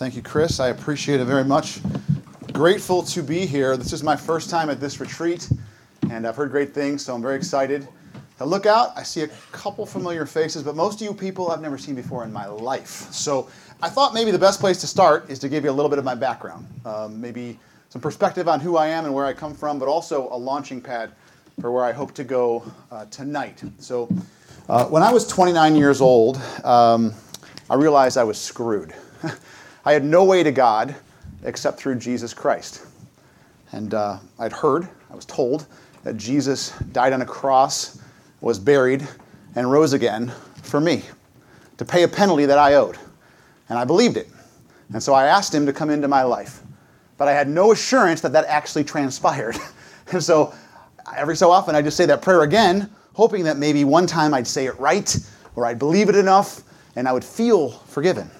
Thank you, Chris. I appreciate it very much. Grateful to be here. This is my first time at this retreat, and I've heard great things, so I'm very excited. I look out, I see a couple familiar faces, but most of you people I've never seen before in my life. So I thought maybe the best place to start is to give you a little bit of my background, um, maybe some perspective on who I am and where I come from, but also a launching pad for where I hope to go uh, tonight. So uh, when I was 29 years old, um, I realized I was screwed. I had no way to God except through Jesus Christ. And uh, I'd heard, I was told, that Jesus died on a cross, was buried, and rose again for me to pay a penalty that I owed. And I believed it. And so I asked him to come into my life. But I had no assurance that that actually transpired. and so every so often I'd just say that prayer again, hoping that maybe one time I'd say it right or I'd believe it enough and I would feel forgiven.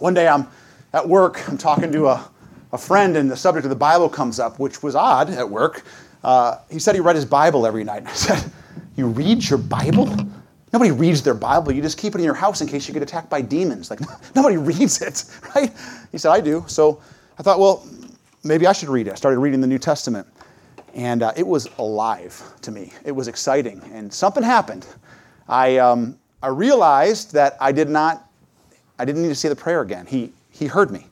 One day I'm at work, I'm talking to a, a friend, and the subject of the Bible comes up, which was odd at work. Uh, he said he read his Bible every night. I said, You read your Bible? Nobody reads their Bible. You just keep it in your house in case you get attacked by demons. Like, nobody reads it, right? He said, I do. So I thought, well, maybe I should read it. I started reading the New Testament. And uh, it was alive to me. It was exciting. And something happened. I, um, I realized that I did not, I didn't need to say the prayer again. He, he heard me.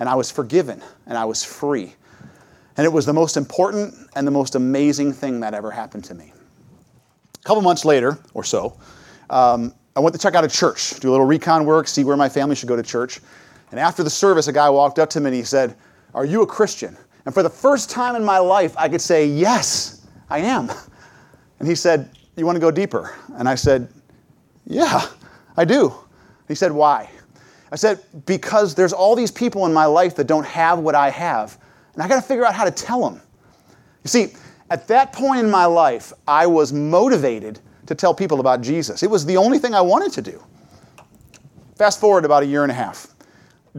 And I was forgiven. And I was free. And it was the most important and the most amazing thing that ever happened to me. A couple months later, or so, um, I went to check out a church, do a little recon work, see where my family should go to church. And after the service, a guy walked up to me and he said, Are you a Christian? And for the first time in my life, I could say, Yes, I am. And he said, You want to go deeper? And I said, Yeah, I do. He said, Why? I said, Because there's all these people in my life that don't have what I have, and I got to figure out how to tell them. You see, at that point in my life, I was motivated to tell people about Jesus. It was the only thing I wanted to do. Fast forward about a year and a half.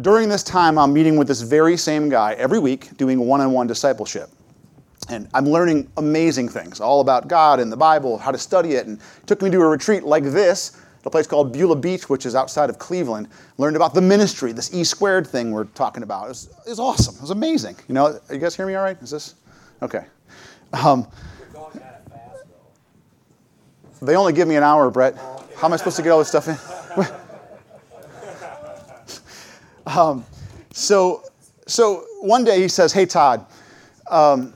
During this time, I'm meeting with this very same guy every week doing one on one discipleship. And I'm learning amazing things all about God and the Bible, how to study it. And it took me to a retreat like this a place called Beulah Beach, which is outside of Cleveland. Learned about the ministry, this E squared thing we're talking about. It was, it was awesome. It was amazing. You know, you guys hear me all right? Is this? Okay. Um, they only give me an hour, Brett. How am I supposed to get all this stuff in? um, so, so one day he says, "Hey Todd, um,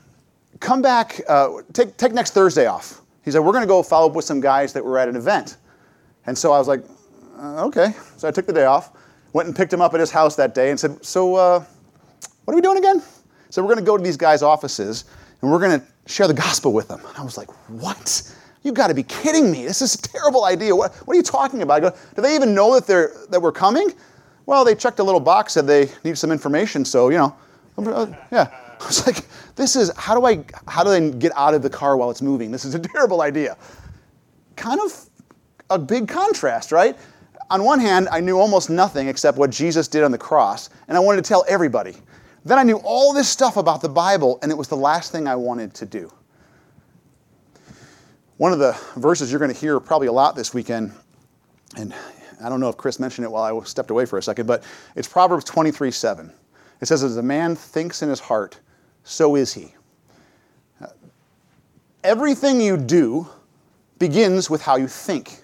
come back. Uh, take take next Thursday off." He said, "We're going to go follow up with some guys that were at an event." And so I was like, uh, "Okay." So I took the day off, went and picked him up at his house that day, and said, "So, uh, what are we doing again?" So we're going to go to these guys' offices and we're going to share the gospel with them. And I was like, "What?" You got to be kidding me. This is a terrible idea. What, what are you talking about? Go, Do they even know that, they're, that we're coming? Well, they checked a little box, said they need some information, so, you know, yeah. I was like, this is, how do I, how do they get out of the car while it's moving? This is a terrible idea. Kind of a big contrast, right? On one hand, I knew almost nothing except what Jesus did on the cross, and I wanted to tell everybody. Then I knew all this stuff about the Bible, and it was the last thing I wanted to do. One of the verses you're going to hear probably a lot this weekend, and I don't know if Chris mentioned it while I stepped away for a second, but it's Proverbs 23 7. It says, As a man thinks in his heart, so is he. Everything you do begins with how you think.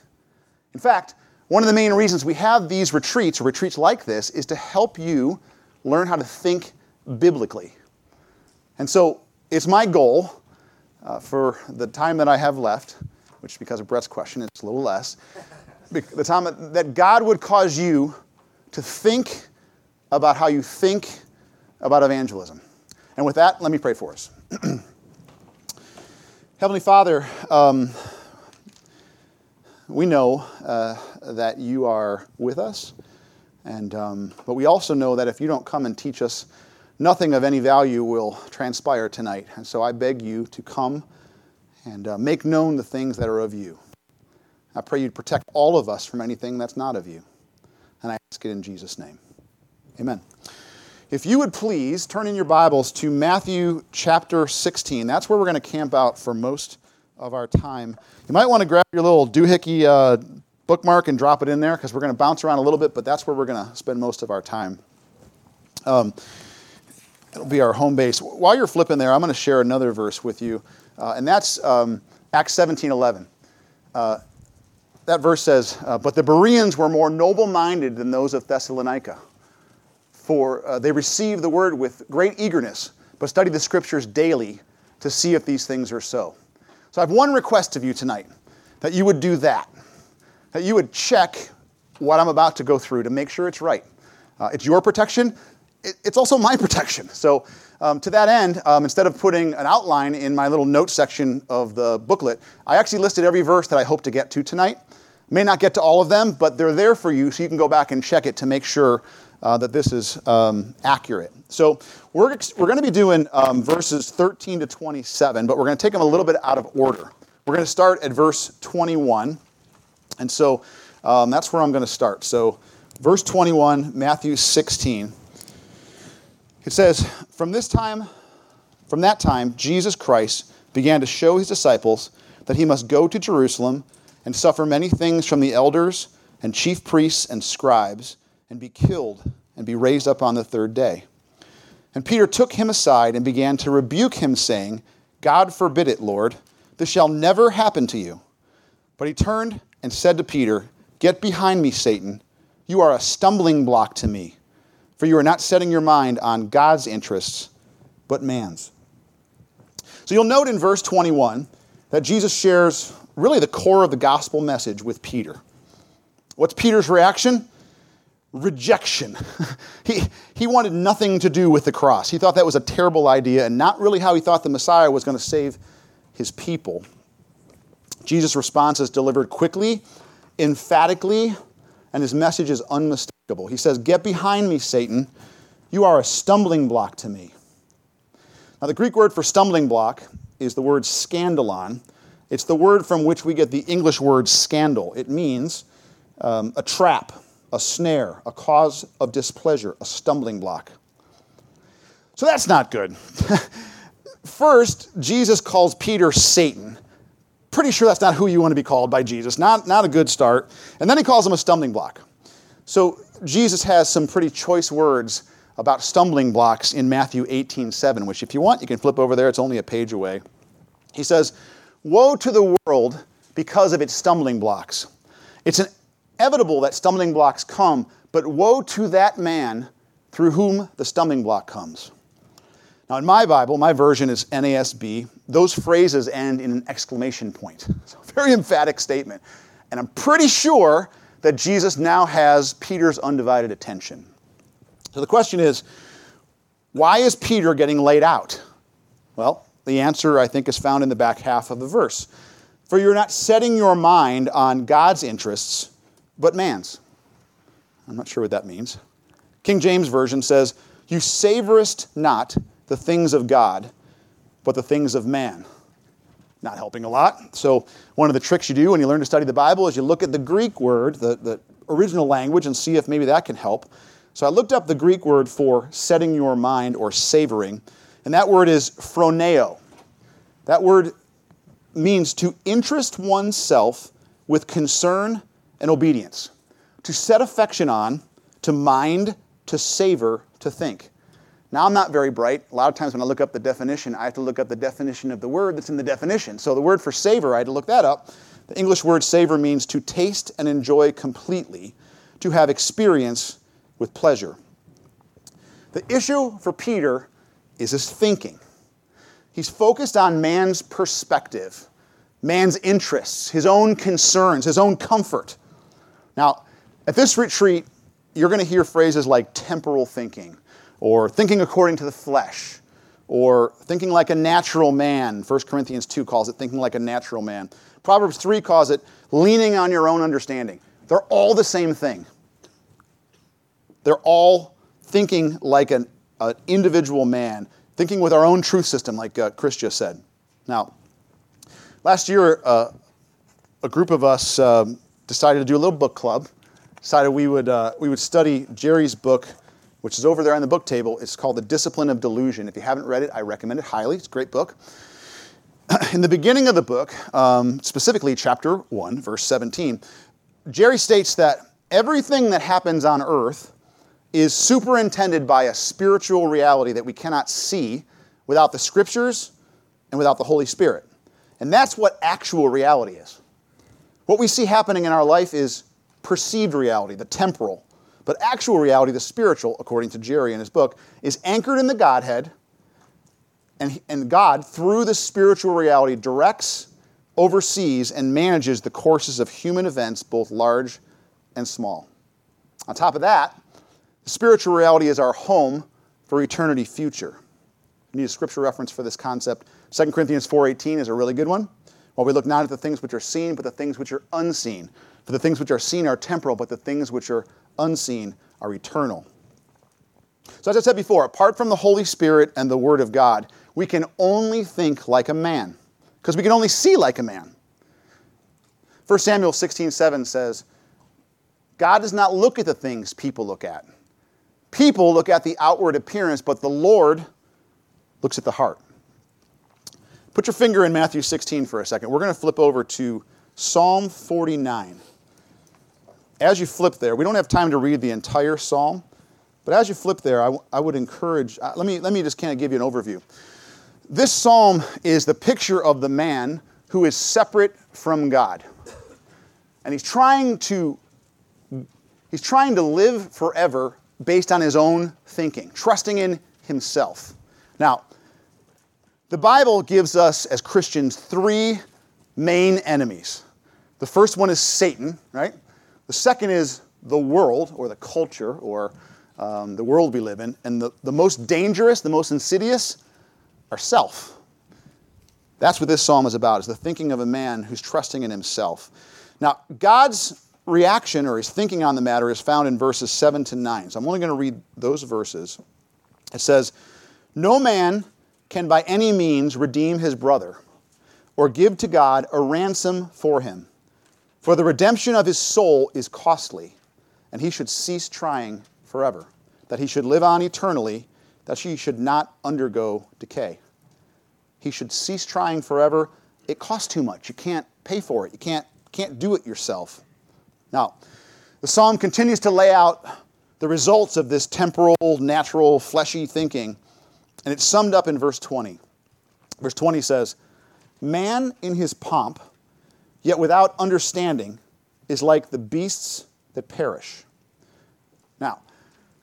In fact, one of the main reasons we have these retreats, or retreats like this, is to help you learn how to think biblically. And so it's my goal uh, for the time that I have left, which because of Brett's question, it's a little less, the time that God would cause you to think about how you think about evangelism. And with that, let me pray for us. Heavenly Father, um, we know uh, that you are with us, and um, but we also know that if you don't come and teach us nothing of any value will transpire tonight. And so I beg you to come and uh, make known the things that are of you. I pray you'd protect all of us from anything that's not of you. And I ask it in Jesus' name. Amen. If you would please turn in your Bibles to Matthew chapter 16. That's where we're going to camp out for most of our time. You might want to grab your little doohickey uh, bookmark and drop it in there because we're going to bounce around a little bit, but that's where we're going to spend most of our time. Um, it'll be our home base. While you're flipping there, I'm going to share another verse with you, uh, and that's um, Acts 17 11. Uh, that verse says, uh, But the Bereans were more noble minded than those of Thessalonica, for uh, they received the word with great eagerness, but studied the scriptures daily to see if these things are so. So I have one request of you tonight that you would do that, that you would check what I'm about to go through to make sure it's right. Uh, it's your protection, it, it's also my protection. So, um, to that end, um, instead of putting an outline in my little note section of the booklet, I actually listed every verse that I hope to get to tonight. May not get to all of them, but they're there for you so you can go back and check it to make sure uh, that this is um, accurate. So we're, we're going to be doing um, verses 13 to 27, but we're going to take them a little bit out of order. We're going to start at verse 21. And so um, that's where I'm going to start. So, verse 21, Matthew 16. It says, From this time, from that time, Jesus Christ began to show his disciples that he must go to Jerusalem and suffer many things from the elders and chief priests and scribes and be killed and be raised up on the third day. And Peter took him aside and began to rebuke him, saying, God forbid it, Lord. This shall never happen to you. But he turned and said to Peter, Get behind me, Satan. You are a stumbling block to me, for you are not setting your mind on God's interests, but man's. So you'll note in verse 21 that Jesus shares really the core of the gospel message with Peter. What's Peter's reaction? Rejection. he, he wanted nothing to do with the cross. He thought that was a terrible idea and not really how he thought the Messiah was going to save his people. Jesus' response is delivered quickly, emphatically, and his message is unmistakable. He says, Get behind me, Satan. You are a stumbling block to me. Now, the Greek word for stumbling block is the word scandalon. It's the word from which we get the English word scandal. It means um, a trap, a snare, a cause of displeasure, a stumbling block. So that's not good. First, Jesus calls Peter Satan. Pretty sure that's not who you want to be called by Jesus. Not, not a good start. And then he calls him a stumbling block. So Jesus has some pretty choice words about stumbling blocks in Matthew 18 7, which, if you want, you can flip over there. It's only a page away. He says, Woe to the world because of its stumbling blocks. It's inevitable that stumbling blocks come, but woe to that man through whom the stumbling block comes. Now, in my Bible, my version is NASB. Those phrases end in an exclamation point. So, very emphatic statement. And I'm pretty sure that Jesus now has Peter's undivided attention. So, the question is why is Peter getting laid out? Well, the answer, I think, is found in the back half of the verse. For you're not setting your mind on God's interests, but man's. I'm not sure what that means. King James Version says, You savorest not the things of God, but the things of man. Not helping a lot. So, one of the tricks you do when you learn to study the Bible is you look at the Greek word, the, the original language, and see if maybe that can help. So, I looked up the Greek word for setting your mind or savoring, and that word is phroneo. That word means to interest oneself with concern and obedience, to set affection on, to mind, to savor, to think. Now, I'm not very bright. A lot of times when I look up the definition, I have to look up the definition of the word that's in the definition. So the word for savor, I had to look that up. The English word savor means to taste and enjoy completely, to have experience with pleasure. The issue for Peter is his thinking. He's focused on man's perspective, man's interests, his own concerns, his own comfort. Now, at this retreat, you're going to hear phrases like temporal thinking or thinking according to the flesh, or thinking like a natural man. 1 Corinthians 2 calls it thinking like a natural man. Proverbs 3 calls it leaning on your own understanding. They're all the same thing. They're all thinking like an, an individual man, thinking with our own truth system, like uh, Chris just said. Now, last year, uh, a group of us um, decided to do a little book club. Decided we would, uh, we would study Jerry's book, which is over there on the book table. It's called The Discipline of Delusion. If you haven't read it, I recommend it highly. It's a great book. In the beginning of the book, um, specifically chapter 1, verse 17, Jerry states that everything that happens on earth is superintended by a spiritual reality that we cannot see without the scriptures and without the Holy Spirit. And that's what actual reality is. What we see happening in our life is perceived reality, the temporal. But actual reality, the spiritual, according to Jerry in his book, is anchored in the Godhead. And, and God, through the spiritual reality, directs, oversees, and manages the courses of human events, both large and small. On top of that, the spiritual reality is our home for eternity future. You need a scripture reference for this concept. 2 Corinthians 4.18 is a really good one. While we look not at the things which are seen, but the things which are unseen. For the things which are seen are temporal, but the things which are unseen are eternal. So, as I said before, apart from the Holy Spirit and the Word of God, we can only think like a man, because we can only see like a man. 1 Samuel 16 7 says, God does not look at the things people look at. People look at the outward appearance, but the Lord looks at the heart. Put your finger in Matthew 16 for a second. We're going to flip over to Psalm 49. As you flip there, we don't have time to read the entire psalm, but as you flip there, I, I would encourage, uh, let, me, let me just kind of give you an overview. This psalm is the picture of the man who is separate from God. And he's trying to he's trying to live forever based on his own thinking, trusting in himself. Now, the Bible gives us as Christians three main enemies. The first one is Satan, right? The second is the world or the culture or um, the world we live in. And the, the most dangerous, the most insidious, are self. That's what this psalm is about, is the thinking of a man who's trusting in himself. Now, God's reaction or his thinking on the matter is found in verses 7 to 9. So I'm only going to read those verses. It says, No man can by any means redeem his brother or give to God a ransom for him. For the redemption of his soul is costly, and he should cease trying forever, that he should live on eternally, that he should not undergo decay. He should cease trying forever. It costs too much. You can't pay for it. You can't, can't do it yourself. Now, the psalm continues to lay out the results of this temporal, natural, fleshy thinking and it's summed up in verse 20. Verse 20 says, Man in his pomp, yet without understanding, is like the beasts that perish. Now,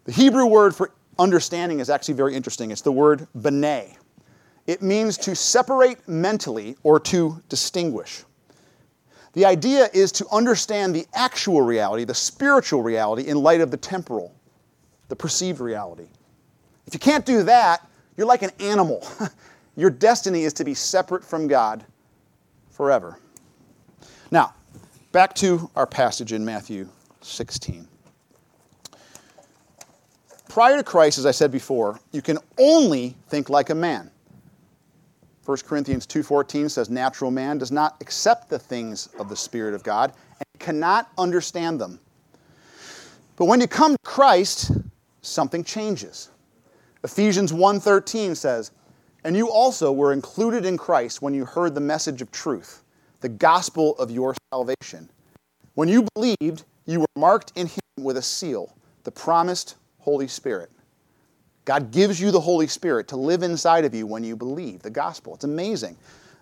the Hebrew word for understanding is actually very interesting. It's the word bene. It means to separate mentally or to distinguish. The idea is to understand the actual reality, the spiritual reality, in light of the temporal, the perceived reality. If you can't do that, you're like an animal. Your destiny is to be separate from God forever. Now, back to our passage in Matthew 16. Prior to Christ, as I said before, you can only think like a man. 1 Corinthians 2:14 says natural man does not accept the things of the spirit of God and cannot understand them. But when you come to Christ, something changes. Ephesians 1:13 says, "And you also were included in Christ when you heard the message of truth, the gospel of your salvation. When you believed, you were marked in him with a seal, the promised Holy Spirit." God gives you the Holy Spirit to live inside of you when you believe the gospel. It's amazing.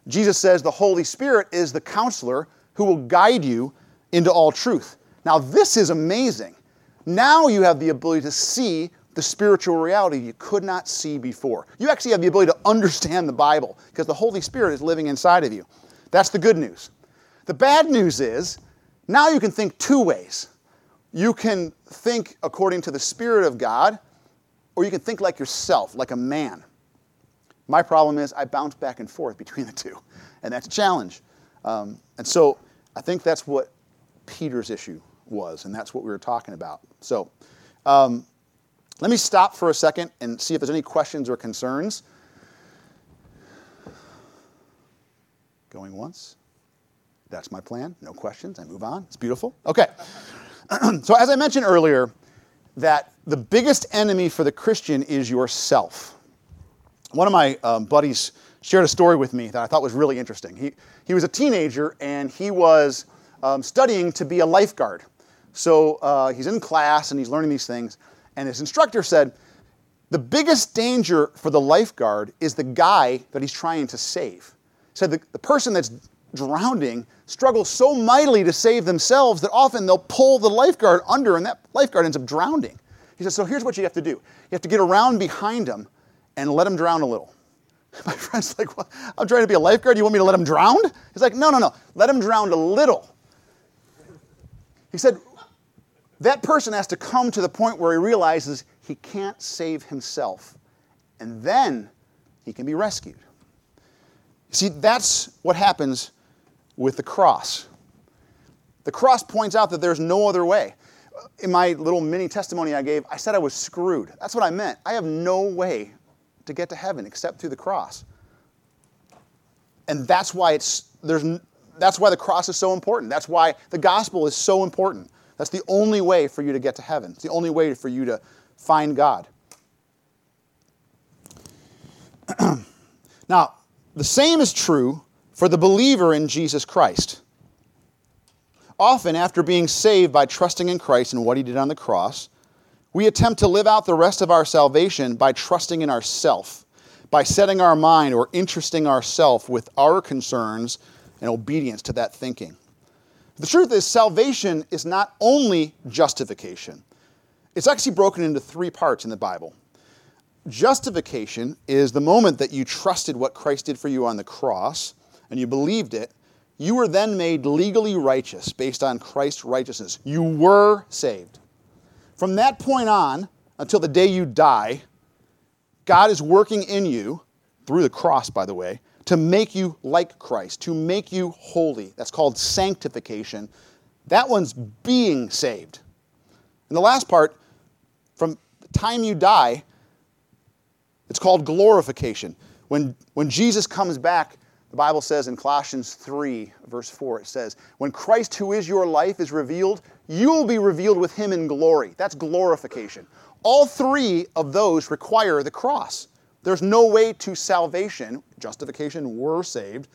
Jesus says the Holy Spirit is the counselor who will guide you into all truth. Now, this is amazing. Now you have the ability to see the spiritual reality you could not see before. You actually have the ability to understand the Bible because the Holy Spirit is living inside of you. That's the good news. The bad news is now you can think two ways. You can think according to the Spirit of God, or you can think like yourself, like a man. My problem is I bounce back and forth between the two, and that's a challenge. Um, and so I think that's what Peter's issue was, and that's what we were talking about. So, um, let me stop for a second and see if there's any questions or concerns. Going once. That's my plan. No questions. I move on. It's beautiful. Okay. so, as I mentioned earlier, that the biggest enemy for the Christian is yourself. One of my um, buddies shared a story with me that I thought was really interesting. He, he was a teenager and he was um, studying to be a lifeguard. So uh, he's in class and he's learning these things. And his instructor said, the biggest danger for the lifeguard is the guy that he's trying to save. He said the, the person that's drowning struggles so mightily to save themselves that often they'll pull the lifeguard under and that lifeguard ends up drowning. He says, So here's what you have to do you have to get around behind him and let him drown a little. My friend's like, I'm trying to be a lifeguard. You want me to let him drown? He's like, No, no, no. Let him drown a little. He said, That person has to come to the point where he realizes he can't save himself. And then he can be rescued. See, that's what happens with the cross. The cross points out that there's no other way. In my little mini testimony I gave, I said I was screwed. That's what I meant. I have no way to get to heaven except through the cross. And that's why it's there's that's why the cross is so important. That's why the gospel is so important. That's the only way for you to get to heaven. It's the only way for you to find God. now, the same is true for the believer in Jesus Christ. Often, after being saved by trusting in Christ and what he did on the cross, we attempt to live out the rest of our salvation by trusting in ourself, by setting our mind or interesting ourself with our concerns and obedience to that thinking. The truth is, salvation is not only justification. It's actually broken into three parts in the Bible. Justification is the moment that you trusted what Christ did for you on the cross and you believed it. You were then made legally righteous based on Christ's righteousness. You were saved. From that point on, until the day you die, God is working in you, through the cross, by the way, to make you like Christ, to make you holy. That's called sanctification. That one's being saved. And the last part, from the time you die, it's called glorification. When, when Jesus comes back, the Bible says in Colossians 3, verse 4, it says, When Christ, who is your life, is revealed, you will be revealed with him in glory. That's glorification. All three of those require the cross. There's no way to salvation, justification, we're saved,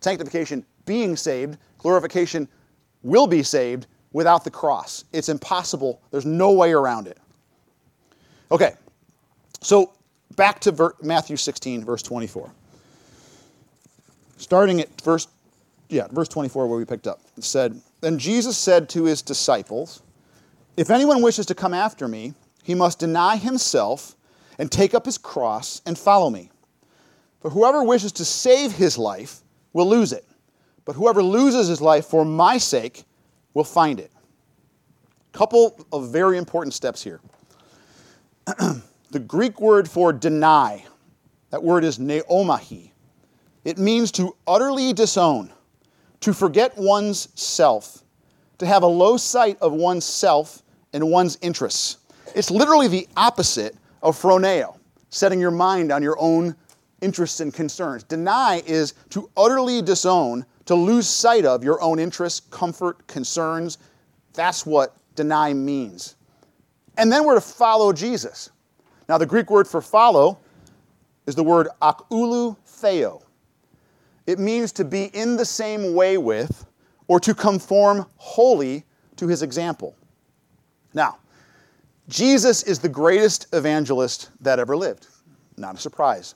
sanctification, being saved, glorification, will be saved without the cross. It's impossible. There's no way around it. Okay, so back to ver- Matthew 16, verse 24. Starting at verse, yeah, verse 24 where we picked up. It said, Then Jesus said to his disciples, If anyone wishes to come after me, he must deny himself and take up his cross and follow me. For whoever wishes to save his life will lose it, but whoever loses his life for my sake will find it. Couple of very important steps here. the Greek word for deny, that word is neomahi. It means to utterly disown, to forget one's self, to have a low sight of one's self and one's interests. It's literally the opposite of phroneo, setting your mind on your own interests and concerns. Deny is to utterly disown, to lose sight of your own interests, comfort, concerns. That's what deny means. And then we're to follow Jesus. Now, the Greek word for follow is the word akulu theo. It means to be in the same way with or to conform wholly to his example. Now, Jesus is the greatest evangelist that ever lived. Not a surprise.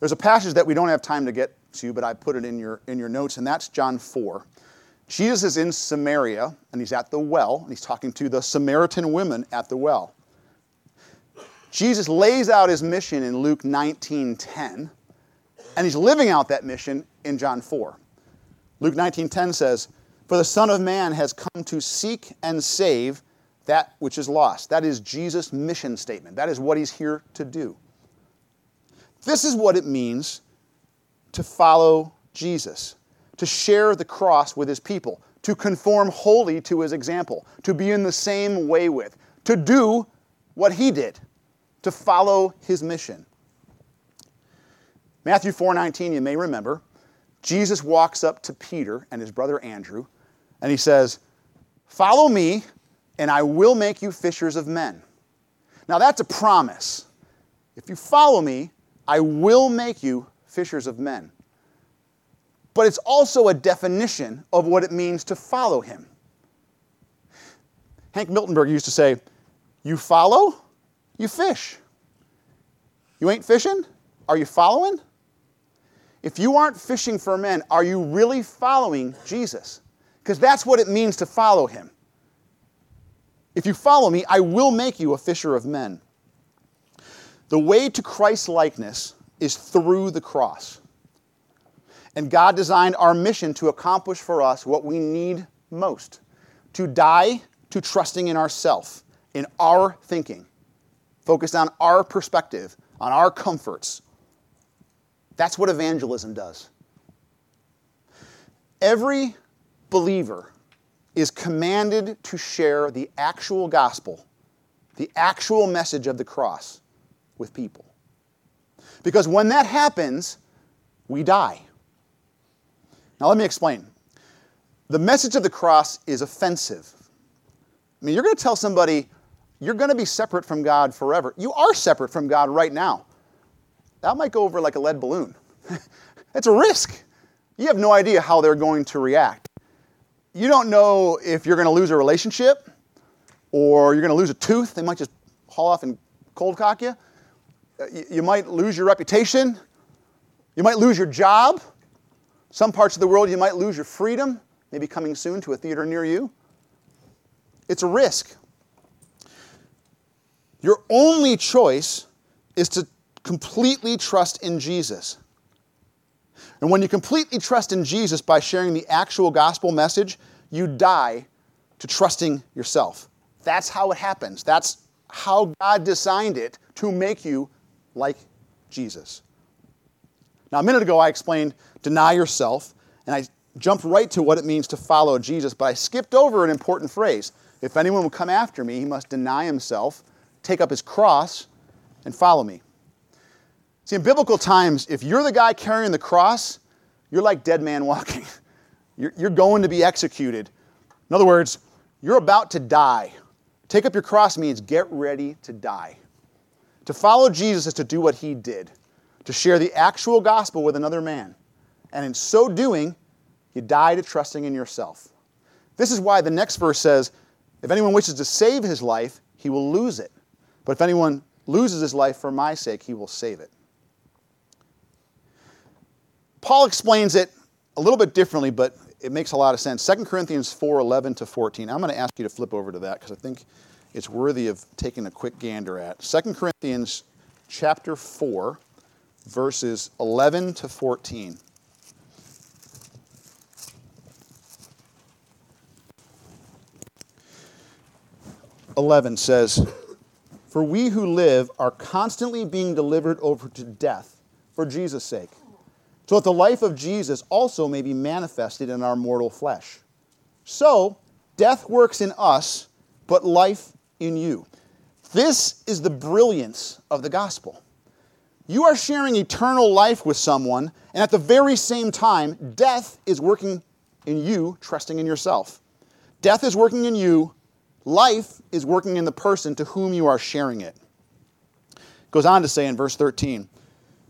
There's a passage that we don't have time to get to, but I put it in your, in your notes, and that's John 4. Jesus is in Samaria, and he's at the well, and he's talking to the Samaritan women at the well. Jesus lays out his mission in Luke 19:10, and he's living out that mission in John 4. Luke 19:10 says, "For the Son of Man has come to seek and save that which is lost." That is Jesus' mission statement. That is what he's here to do. This is what it means to follow Jesus, to share the cross with his people, to conform wholly to his example, to be in the same way with, to do what he did, to follow his mission. Matthew 4:19, you may remember, Jesus walks up to Peter and his brother Andrew, and he says, "Follow me, and I will make you fishers of men." Now that's a promise. If you follow me, I will make you fishers of men. but it's also a definition of what it means to follow him. Hank Miltenberg used to say, You follow, you fish. You ain't fishing? Are you following? If you aren't fishing for men, are you really following Jesus? Because that's what it means to follow him. If you follow me, I will make you a fisher of men. The way to Christ likeness is through the cross. And God designed our mission to accomplish for us what we need most to die to trusting in ourself, in our thinking, focused on our perspective, on our comforts. That's what evangelism does. Every believer is commanded to share the actual gospel, the actual message of the cross with people. Because when that happens, we die. Now, let me explain. The message of the cross is offensive. I mean, you're going to tell somebody you're going to be separate from God forever. You are separate from God right now. That might go over like a lead balloon. it's a risk. You have no idea how they're going to react. You don't know if you're going to lose a relationship or you're going to lose a tooth. They might just haul off and cold cock you. Uh, you might lose your reputation. You might lose your job. Some parts of the world, you might lose your freedom, maybe coming soon to a theater near you. It's a risk. Your only choice is to completely trust in Jesus. And when you completely trust in Jesus by sharing the actual gospel message, you die to trusting yourself. That's how it happens. That's how God designed it to make you like Jesus. Now, a minute ago, I explained deny yourself, and I jumped right to what it means to follow Jesus, but I skipped over an important phrase. If anyone will come after me, he must deny himself, take up his cross, and follow me. See, in biblical times, if you're the guy carrying the cross, you're like dead man walking. You're, you're going to be executed. In other words, you're about to die. Take up your cross means get ready to die. To follow Jesus is to do what he did, to share the actual gospel with another man. And in so doing, you die to trusting in yourself. This is why the next verse says, if anyone wishes to save his life, he will lose it. But if anyone loses his life for my sake, he will save it. Paul explains it a little bit differently, but it makes a lot of sense. 2 Corinthians 4 11 to 14. I'm going to ask you to flip over to that because I think it's worthy of taking a quick gander at. 2 Corinthians chapter 4, verses 11 to 14. 11 says, For we who live are constantly being delivered over to death for Jesus' sake, so that the life of Jesus also may be manifested in our mortal flesh. So, death works in us, but life in you. This is the brilliance of the gospel. You are sharing eternal life with someone, and at the very same time, death is working in you, trusting in yourself. Death is working in you, Life is working in the person to whom you are sharing it. Goes on to say in verse 13,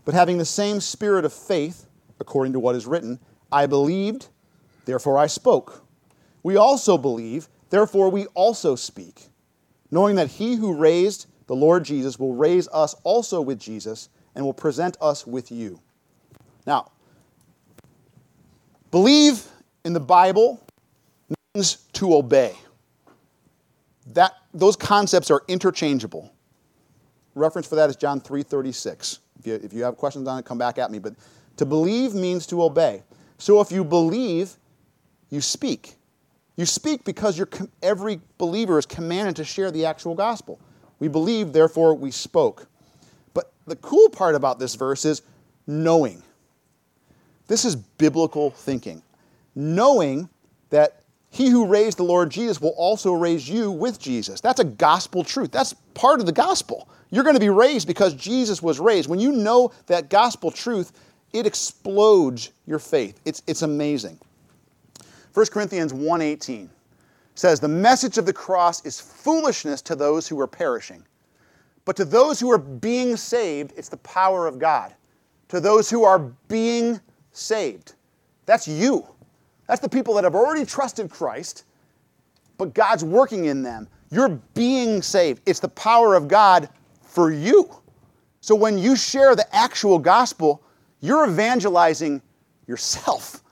but having the same spirit of faith, according to what is written, I believed, therefore I spoke. We also believe, therefore we also speak, knowing that he who raised the Lord Jesus will raise us also with Jesus and will present us with you. Now, believe in the Bible means to obey that, those concepts are interchangeable. Reference for that is John 3.36. If you, if you have questions on it, come back at me. But to believe means to obey. So if you believe, you speak. You speak because every believer is commanded to share the actual gospel. We believe, therefore we spoke. But the cool part about this verse is knowing. This is biblical thinking. Knowing that he who raised the Lord Jesus will also raise you with Jesus. That's a gospel truth. That's part of the gospel. You're going to be raised because Jesus was raised. When you know that gospel truth, it explodes your faith. It's, it's amazing. 1 Corinthians 1:18 says, "The message of the cross is foolishness to those who are perishing, but to those who are being saved, it's the power of God. To those who are being saved, That's you. That's the people that have already trusted Christ, but God's working in them. You're being saved. It's the power of God for you. So when you share the actual gospel, you're evangelizing yourself.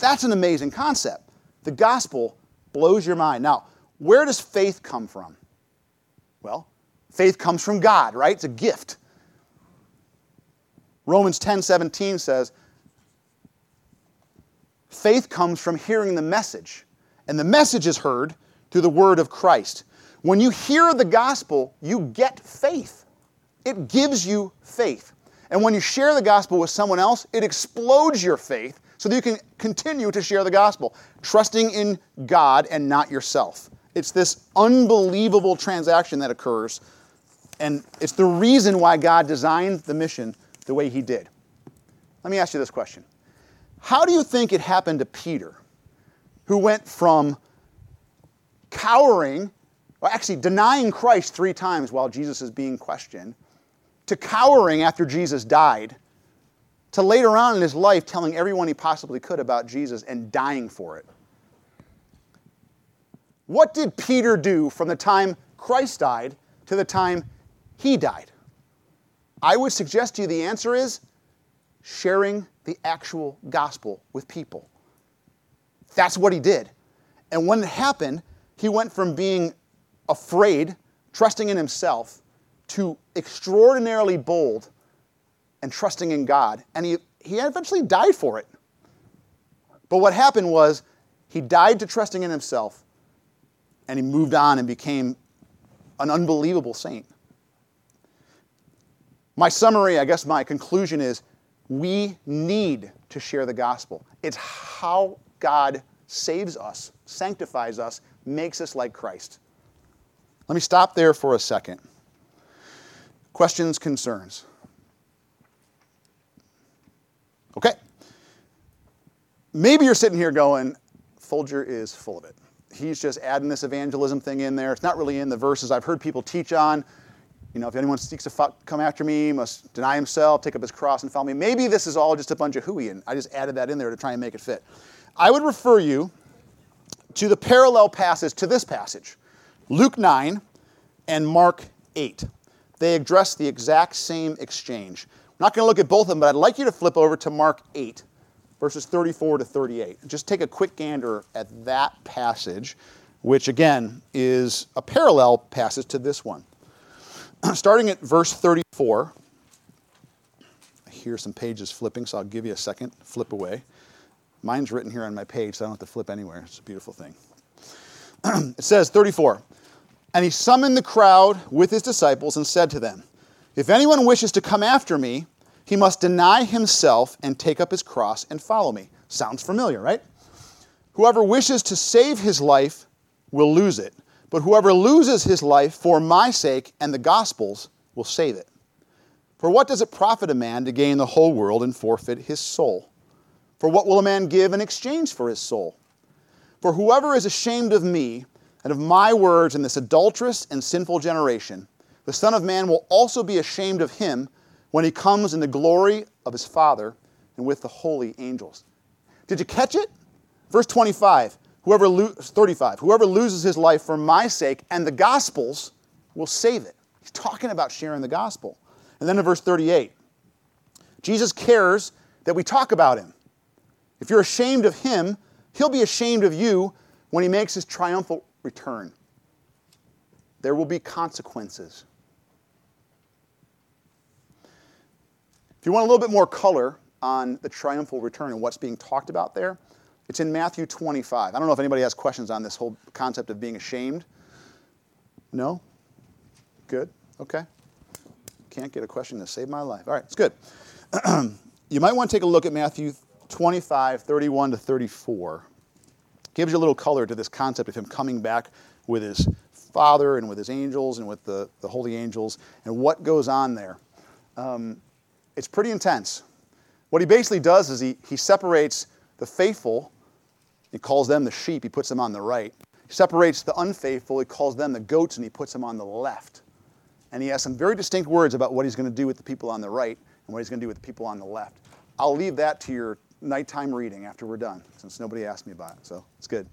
That's an amazing concept. The gospel blows your mind. Now, where does faith come from? Well, faith comes from God, right? It's a gift. Romans 10 17 says, faith comes from hearing the message, and the message is heard through the word of Christ. When you hear the gospel, you get faith. It gives you faith. And when you share the gospel with someone else, it explodes your faith so that you can continue to share the gospel, trusting in God and not yourself. It's this unbelievable transaction that occurs, and it's the reason why God designed the mission the way He did. Let me ask you this question How do you think it happened to Peter, who went from cowering, or actually denying Christ three times while Jesus is being questioned, to cowering after Jesus died? to later on in his life telling everyone he possibly could about Jesus and dying for it. What did Peter do from the time Christ died to the time he died? I would suggest to you the answer is sharing the actual gospel with people. That's what he did. And when it happened, he went from being afraid, trusting in himself, to extraordinarily bold and trusting in God. And he, he eventually died for it. But what happened was he died to trusting in himself and he moved on and became an unbelievable saint. My summary, I guess my conclusion is we need to share the gospel. It's how God saves us, sanctifies us, makes us like Christ. Let me stop there for a second. Questions, concerns? Okay. Maybe you're sitting here going, Folger is full of it. He's just adding this evangelism thing in there. It's not really in the verses I've heard people teach on. You know, if anyone seeks to come after me, must deny himself, take up his cross, and follow me. Maybe this is all just a bunch of hooey, and I just added that in there to try and make it fit. I would refer you to the parallel passage to this passage Luke 9 and Mark 8. They address the exact same exchange. I'm not going to look at both of them, but I'd like you to flip over to Mark 8, verses 34 to 38. Just take a quick gander at that passage, which again is a parallel passage to this one. Starting at verse 34, I hear some pages flipping, so I'll give you a second. Flip away. Mine's written here on my page, so I don't have to flip anywhere. It's a beautiful thing. it says, 34, and he summoned the crowd with his disciples and said to them, if anyone wishes to come after me, he must deny himself and take up his cross and follow me. Sounds familiar, right? Whoever wishes to save his life will lose it, but whoever loses his life for my sake and the gospel's will save it. For what does it profit a man to gain the whole world and forfeit his soul? For what will a man give in exchange for his soul? For whoever is ashamed of me and of my words in this adulterous and sinful generation, the Son of Man will also be ashamed of him when he comes in the glory of his Father and with the holy angels. Did you catch it? Verse 25, whoever lo- 35, whoever loses his life for my sake and the gospel's will save it. He's talking about sharing the gospel. And then in verse 38, Jesus cares that we talk about him. If you're ashamed of him, he'll be ashamed of you when he makes his triumphal return. There will be consequences. If you want a little bit more color on the triumphal return and what's being talked about there, it's in Matthew 25. I don't know if anybody has questions on this whole concept of being ashamed. No? Good. Okay. Can't get a question to save my life. All right, it's good. you might want to take a look at Matthew 25, 31 to 34. Gives you a little color to this concept of him coming back with his Father and with his angels and with the, the holy angels and what goes on there. Um, it's pretty intense. What he basically does is he, he separates the faithful, he calls them the sheep, he puts them on the right. He separates the unfaithful, he calls them the goats, and he puts them on the left. And he has some very distinct words about what he's going to do with the people on the right and what he's going to do with the people on the left. I'll leave that to your nighttime reading after we're done, since nobody asked me about it. So it's good.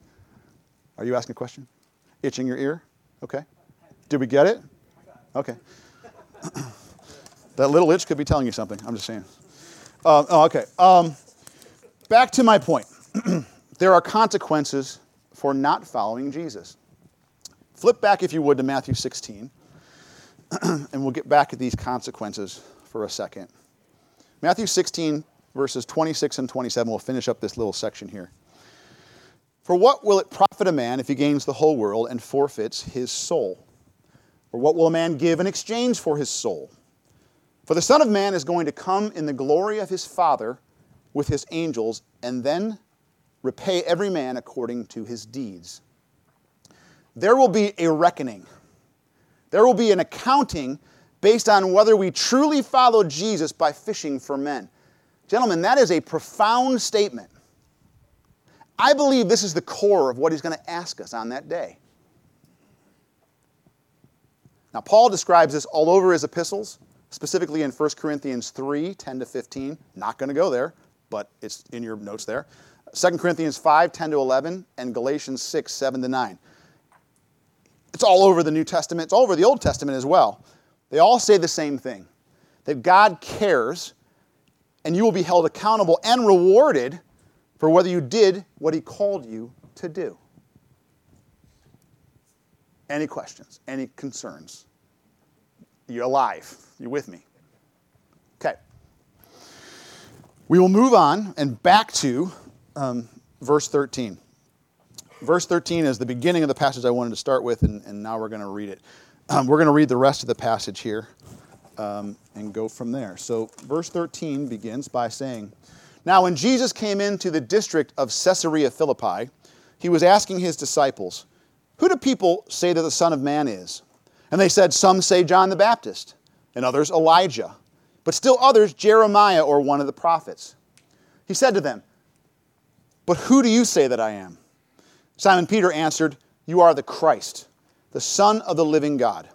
Are you asking a question? Itching your ear? Okay. Did we get it? Okay. that little itch could be telling you something. I'm just saying. Uh, oh, okay. Um, back to my point. there are consequences for not following Jesus. Flip back, if you would, to Matthew 16, and we'll get back at these consequences for a second. Matthew 16, verses 26 and 27, we'll finish up this little section here. For what will it profit a man if he gains the whole world and forfeits his soul? Or what will a man give in exchange for his soul? For the Son of Man is going to come in the glory of his Father with his angels, and then repay every man according to his deeds. There will be a reckoning. There will be an accounting based on whether we truly follow Jesus by fishing for men. Gentlemen, that is a profound statement. I believe this is the core of what he's going to ask us on that day. Now, Paul describes this all over his epistles, specifically in 1 Corinthians 3 10 to 15. Not going to go there, but it's in your notes there. 2 Corinthians 5 10 to 11, and Galatians 6 7 to 9. It's all over the New Testament, it's all over the Old Testament as well. They all say the same thing that God cares, and you will be held accountable and rewarded for whether you did what He called you to do. Any questions? Any concerns? You're alive. You're with me. Okay. We will move on and back to um, verse 13. Verse 13 is the beginning of the passage I wanted to start with, and, and now we're going to read it. Um, we're going to read the rest of the passage here um, and go from there. So, verse 13 begins by saying, Now, when Jesus came into the district of Caesarea Philippi, he was asking his disciples, Who do people say that the Son of Man is? And they said, Some say John the Baptist, and others Elijah, but still others Jeremiah or one of the prophets. He said to them, But who do you say that I am? Simon Peter answered, You are the Christ, the Son of the living God.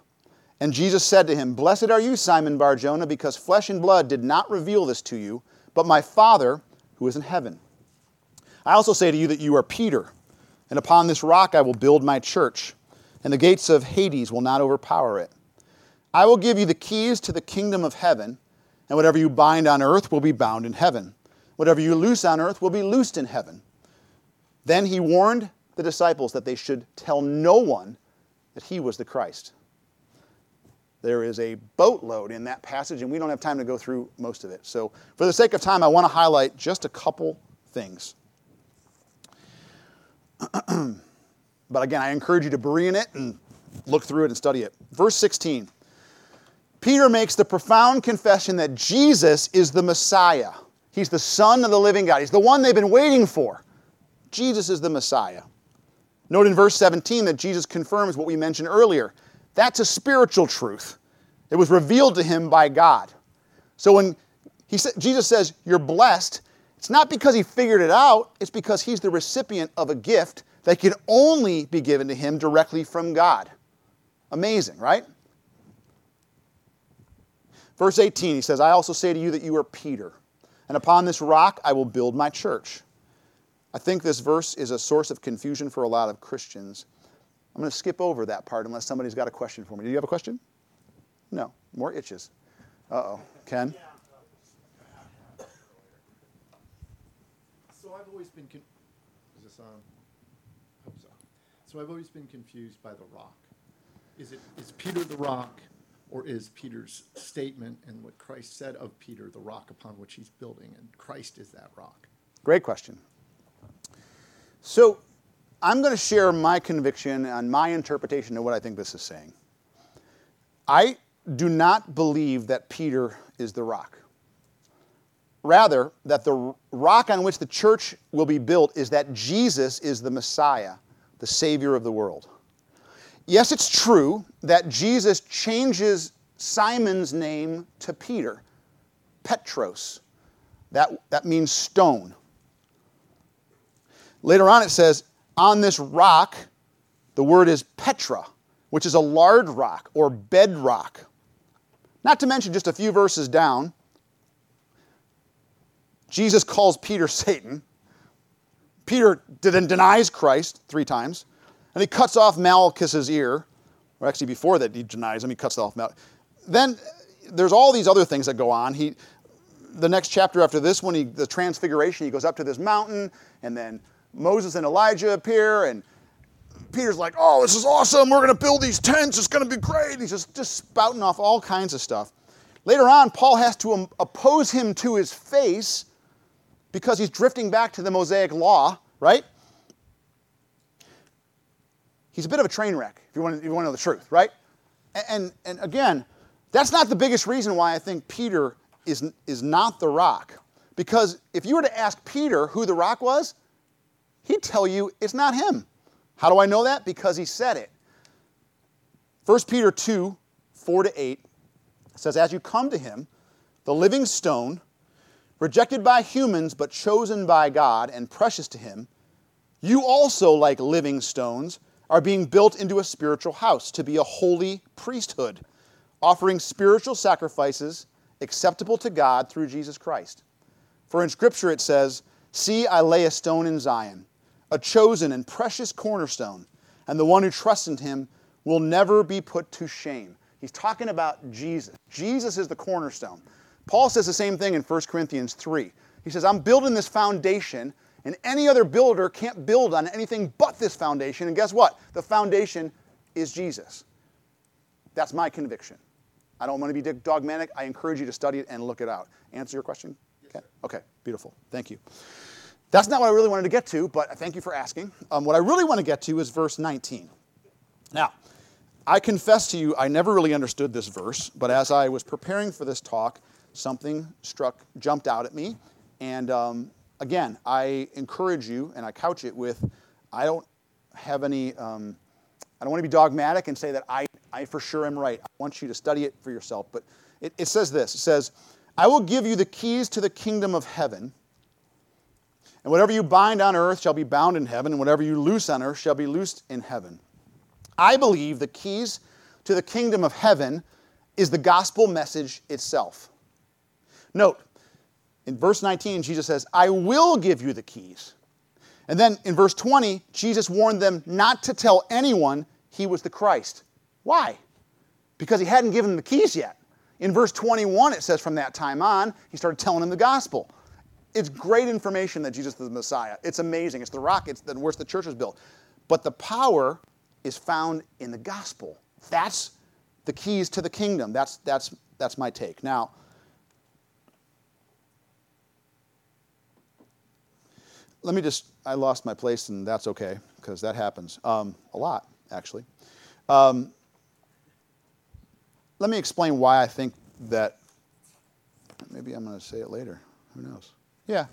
And Jesus said to him, Blessed are you, Simon Bar Jonah, because flesh and blood did not reveal this to you, but my Father who is in heaven. I also say to you that you are Peter, and upon this rock I will build my church, and the gates of Hades will not overpower it. I will give you the keys to the kingdom of heaven, and whatever you bind on earth will be bound in heaven. Whatever you loose on earth will be loosed in heaven. Then he warned the disciples that they should tell no one that he was the Christ. There is a boatload in that passage, and we don't have time to go through most of it. So, for the sake of time, I want to highlight just a couple things. but again, I encourage you to be in it and look through it and study it. Verse 16 Peter makes the profound confession that Jesus is the Messiah. He's the Son of the living God, He's the one they've been waiting for. Jesus is the Messiah. Note in verse 17 that Jesus confirms what we mentioned earlier. That's a spiritual truth. It was revealed to him by God. So when he sa- Jesus says, You're blessed, it's not because he figured it out, it's because he's the recipient of a gift that can only be given to him directly from God. Amazing, right? Verse 18, he says, I also say to you that you are Peter, and upon this rock I will build my church I think this verse is a source of confusion for a lot of Christians. I'm going to skip over that part unless somebody's got a question for me. Do you have a question? No. More itches. Uh oh. Ken? So I've always been. Con- is this on? Hope so. So I've always been confused by the rock. Is it is Peter the rock, or is Peter's statement and what Christ said of Peter the rock upon which he's building, and Christ is that rock? Great question. So I'm going to share my conviction and my interpretation of what I think this is saying. I do not believe that Peter is the rock. Rather, that the rock on which the church will be built is that Jesus is the Messiah, the Savior of the world. Yes, it's true that Jesus changes Simon's name to Peter, Petros. That, that means stone. Later on, it says, on this rock, the word is Petra, which is a lard rock or bedrock. Not to mention, just a few verses down, Jesus calls Peter Satan. Peter then denies Christ three times, and he cuts off Malchus's ear. Or actually, before that, he denies him. He cuts off Mal. Then there's all these other things that go on. He, the next chapter after this one, he, the transfiguration, he goes up to this mountain, and then Moses and Elijah appear, and Peter's like, oh, this is awesome. We're going to build these tents. It's going to be great. He's just, just spouting off all kinds of stuff. Later on, Paul has to um, oppose him to his face because he's drifting back to the Mosaic law, right? He's a bit of a train wreck, if you want to, you want to know the truth, right? And, and again, that's not the biggest reason why I think Peter is, is not the rock. Because if you were to ask Peter who the rock was, he'd tell you it's not him. How do I know that? Because he said it. 1 Peter 2 4 to 8 says, As you come to him, the living stone, rejected by humans but chosen by God and precious to him, you also, like living stones, are being built into a spiritual house to be a holy priesthood, offering spiritual sacrifices acceptable to God through Jesus Christ. For in Scripture it says, See, I lay a stone in Zion, a chosen and precious cornerstone, and the one who trusts in him will never be put to shame. He's talking about Jesus. Jesus is the cornerstone. Paul says the same thing in 1 Corinthians 3. He says, I'm building this foundation, and any other builder can't build on anything but this foundation. And guess what? The foundation is Jesus. That's my conviction. I don't want to be dogmatic. I encourage you to study it and look it out. Answer your question? Yes, okay. Okay, beautiful. Thank you. That's not what I really wanted to get to, but thank you for asking. Um, what I really want to get to is verse 19. Now, I confess to you, I never really understood this verse, but as I was preparing for this talk, something struck, jumped out at me. And um, again, I encourage you, and I couch it with I don't have any, um, I don't want to be dogmatic and say that I, I for sure am right. I want you to study it for yourself. But it, it says this it says, I will give you the keys to the kingdom of heaven. And whatever you bind on earth shall be bound in heaven, and whatever you loose on earth shall be loosed in heaven. I believe the keys to the kingdom of heaven is the gospel message itself. Note, in verse 19, Jesus says, I will give you the keys. And then in verse 20, Jesus warned them not to tell anyone he was the Christ. Why? Because he hadn't given them the keys yet. In verse 21, it says, from that time on, he started telling them the gospel. It's great information that Jesus is the Messiah. It's amazing. It's the rock, it's the, where the church was built. But the power is found in the gospel. That's the keys to the kingdom. That's, that's, that's my take. Now, let me just, I lost my place, and that's okay, because that happens um, a lot, actually. Um, let me explain why I think that, maybe I'm going to say it later. Who knows? Yeah.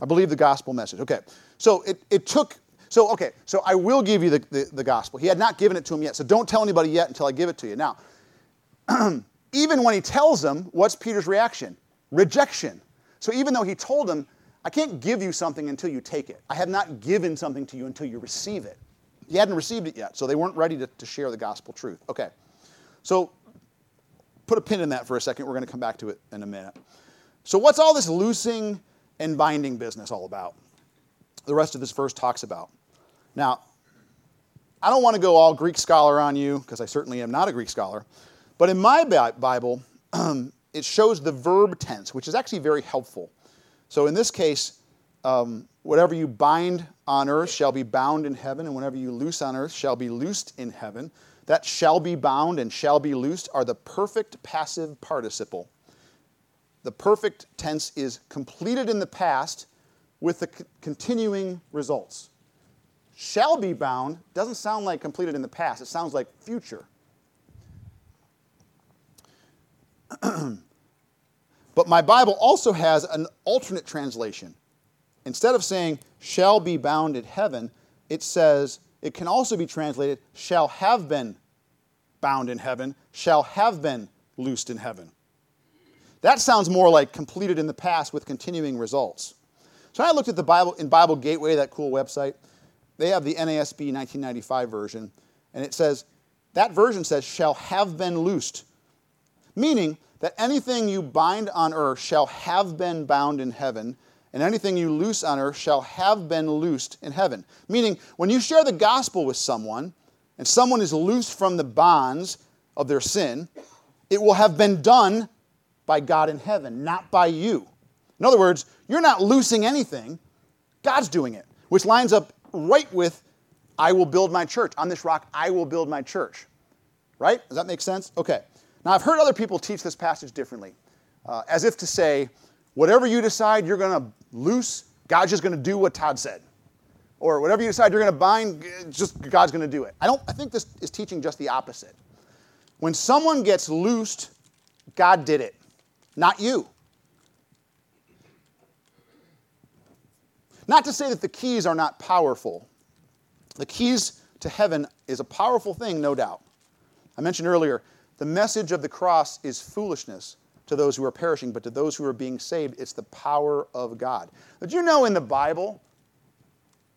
I believe the gospel message. Okay. So it, it took, so, okay, so I will give you the, the, the gospel. He had not given it to him yet, so don't tell anybody yet until I give it to you. Now, even when he tells them, what's Peter's reaction? Rejection. So even though he told them, I can't give you something until you take it. I have not given something to you until you receive it. He hadn't received it yet, so they weren't ready to, to share the gospel truth. Okay, so put a pin in that for a second. We're going to come back to it in a minute. So, what's all this loosing and binding business all about? The rest of this verse talks about. Now, I don't want to go all Greek scholar on you, because I certainly am not a Greek scholar, but in my Bible, it shows the verb tense, which is actually very helpful. So in this case, um, whatever you bind on earth shall be bound in heaven, and whatever you loose on earth shall be loosed in heaven. That shall be bound and shall be loosed are the perfect passive participle. The perfect tense is completed in the past with the c- continuing results. Shall be bound doesn't sound like completed in the past, it sounds like future. But my Bible also has an alternate translation. Instead of saying, shall be bound in heaven, it says, it can also be translated, shall have been bound in heaven, shall have been loosed in heaven. That sounds more like completed in the past with continuing results. So I looked at the Bible in Bible Gateway, that cool website. They have the NASB 1995 version, and it says, that version says, shall have been loosed. meaning that anything you bind on earth shall have been bound in heaven, and anything you loose on earth shall have been loosed in heaven. Meaning, when you share the gospel with someone, and someone is loosed from the bonds of their sin, it will have been done by God in heaven, not by you. In other words, you're not loosing anything, God's doing it, which lines up right with I will build my church. On this rock, I will build my church. Right? Does that make sense? Okay. Now, I've heard other people teach this passage differently, uh, as if to say, whatever you decide you're going to loose, God's just going to do what Todd said. Or whatever you decide you're going to bind, just God's going to do it. I don't. I think this is teaching just the opposite. When someone gets loosed, God did it, not you. Not to say that the keys are not powerful. The keys to heaven is a powerful thing, no doubt. I mentioned earlier, the message of the cross is foolishness to those who are perishing, but to those who are being saved, it's the power of God. Did you know in the Bible,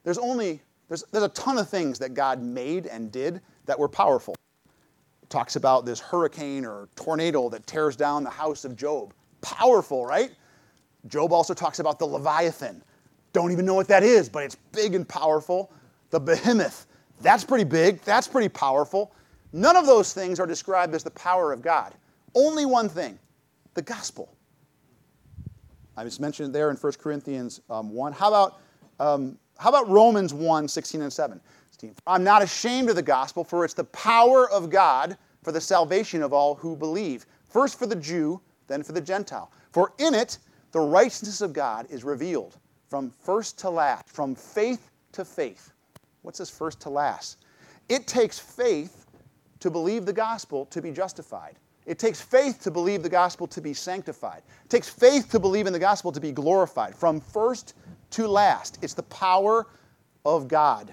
there's only there's, there's a ton of things that God made and did that were powerful. Talks about this hurricane or tornado that tears down the house of Job. Powerful, right? Job also talks about the Leviathan. Don't even know what that is, but it's big and powerful. The behemoth, that's pretty big, that's pretty powerful. None of those things are described as the power of God. Only one thing the gospel. I just mentioned it there in 1 Corinthians um, 1. How about, um, how about Romans 1 16 and 7? I'm not ashamed of the gospel, for it's the power of God for the salvation of all who believe. First for the Jew, then for the Gentile. For in it, the righteousness of God is revealed from first to last, from faith to faith. What's this first to last? It takes faith to believe the gospel to be justified. It takes faith to believe the gospel to be sanctified. It takes faith to believe in the gospel to be glorified. From first to last, it's the power of God.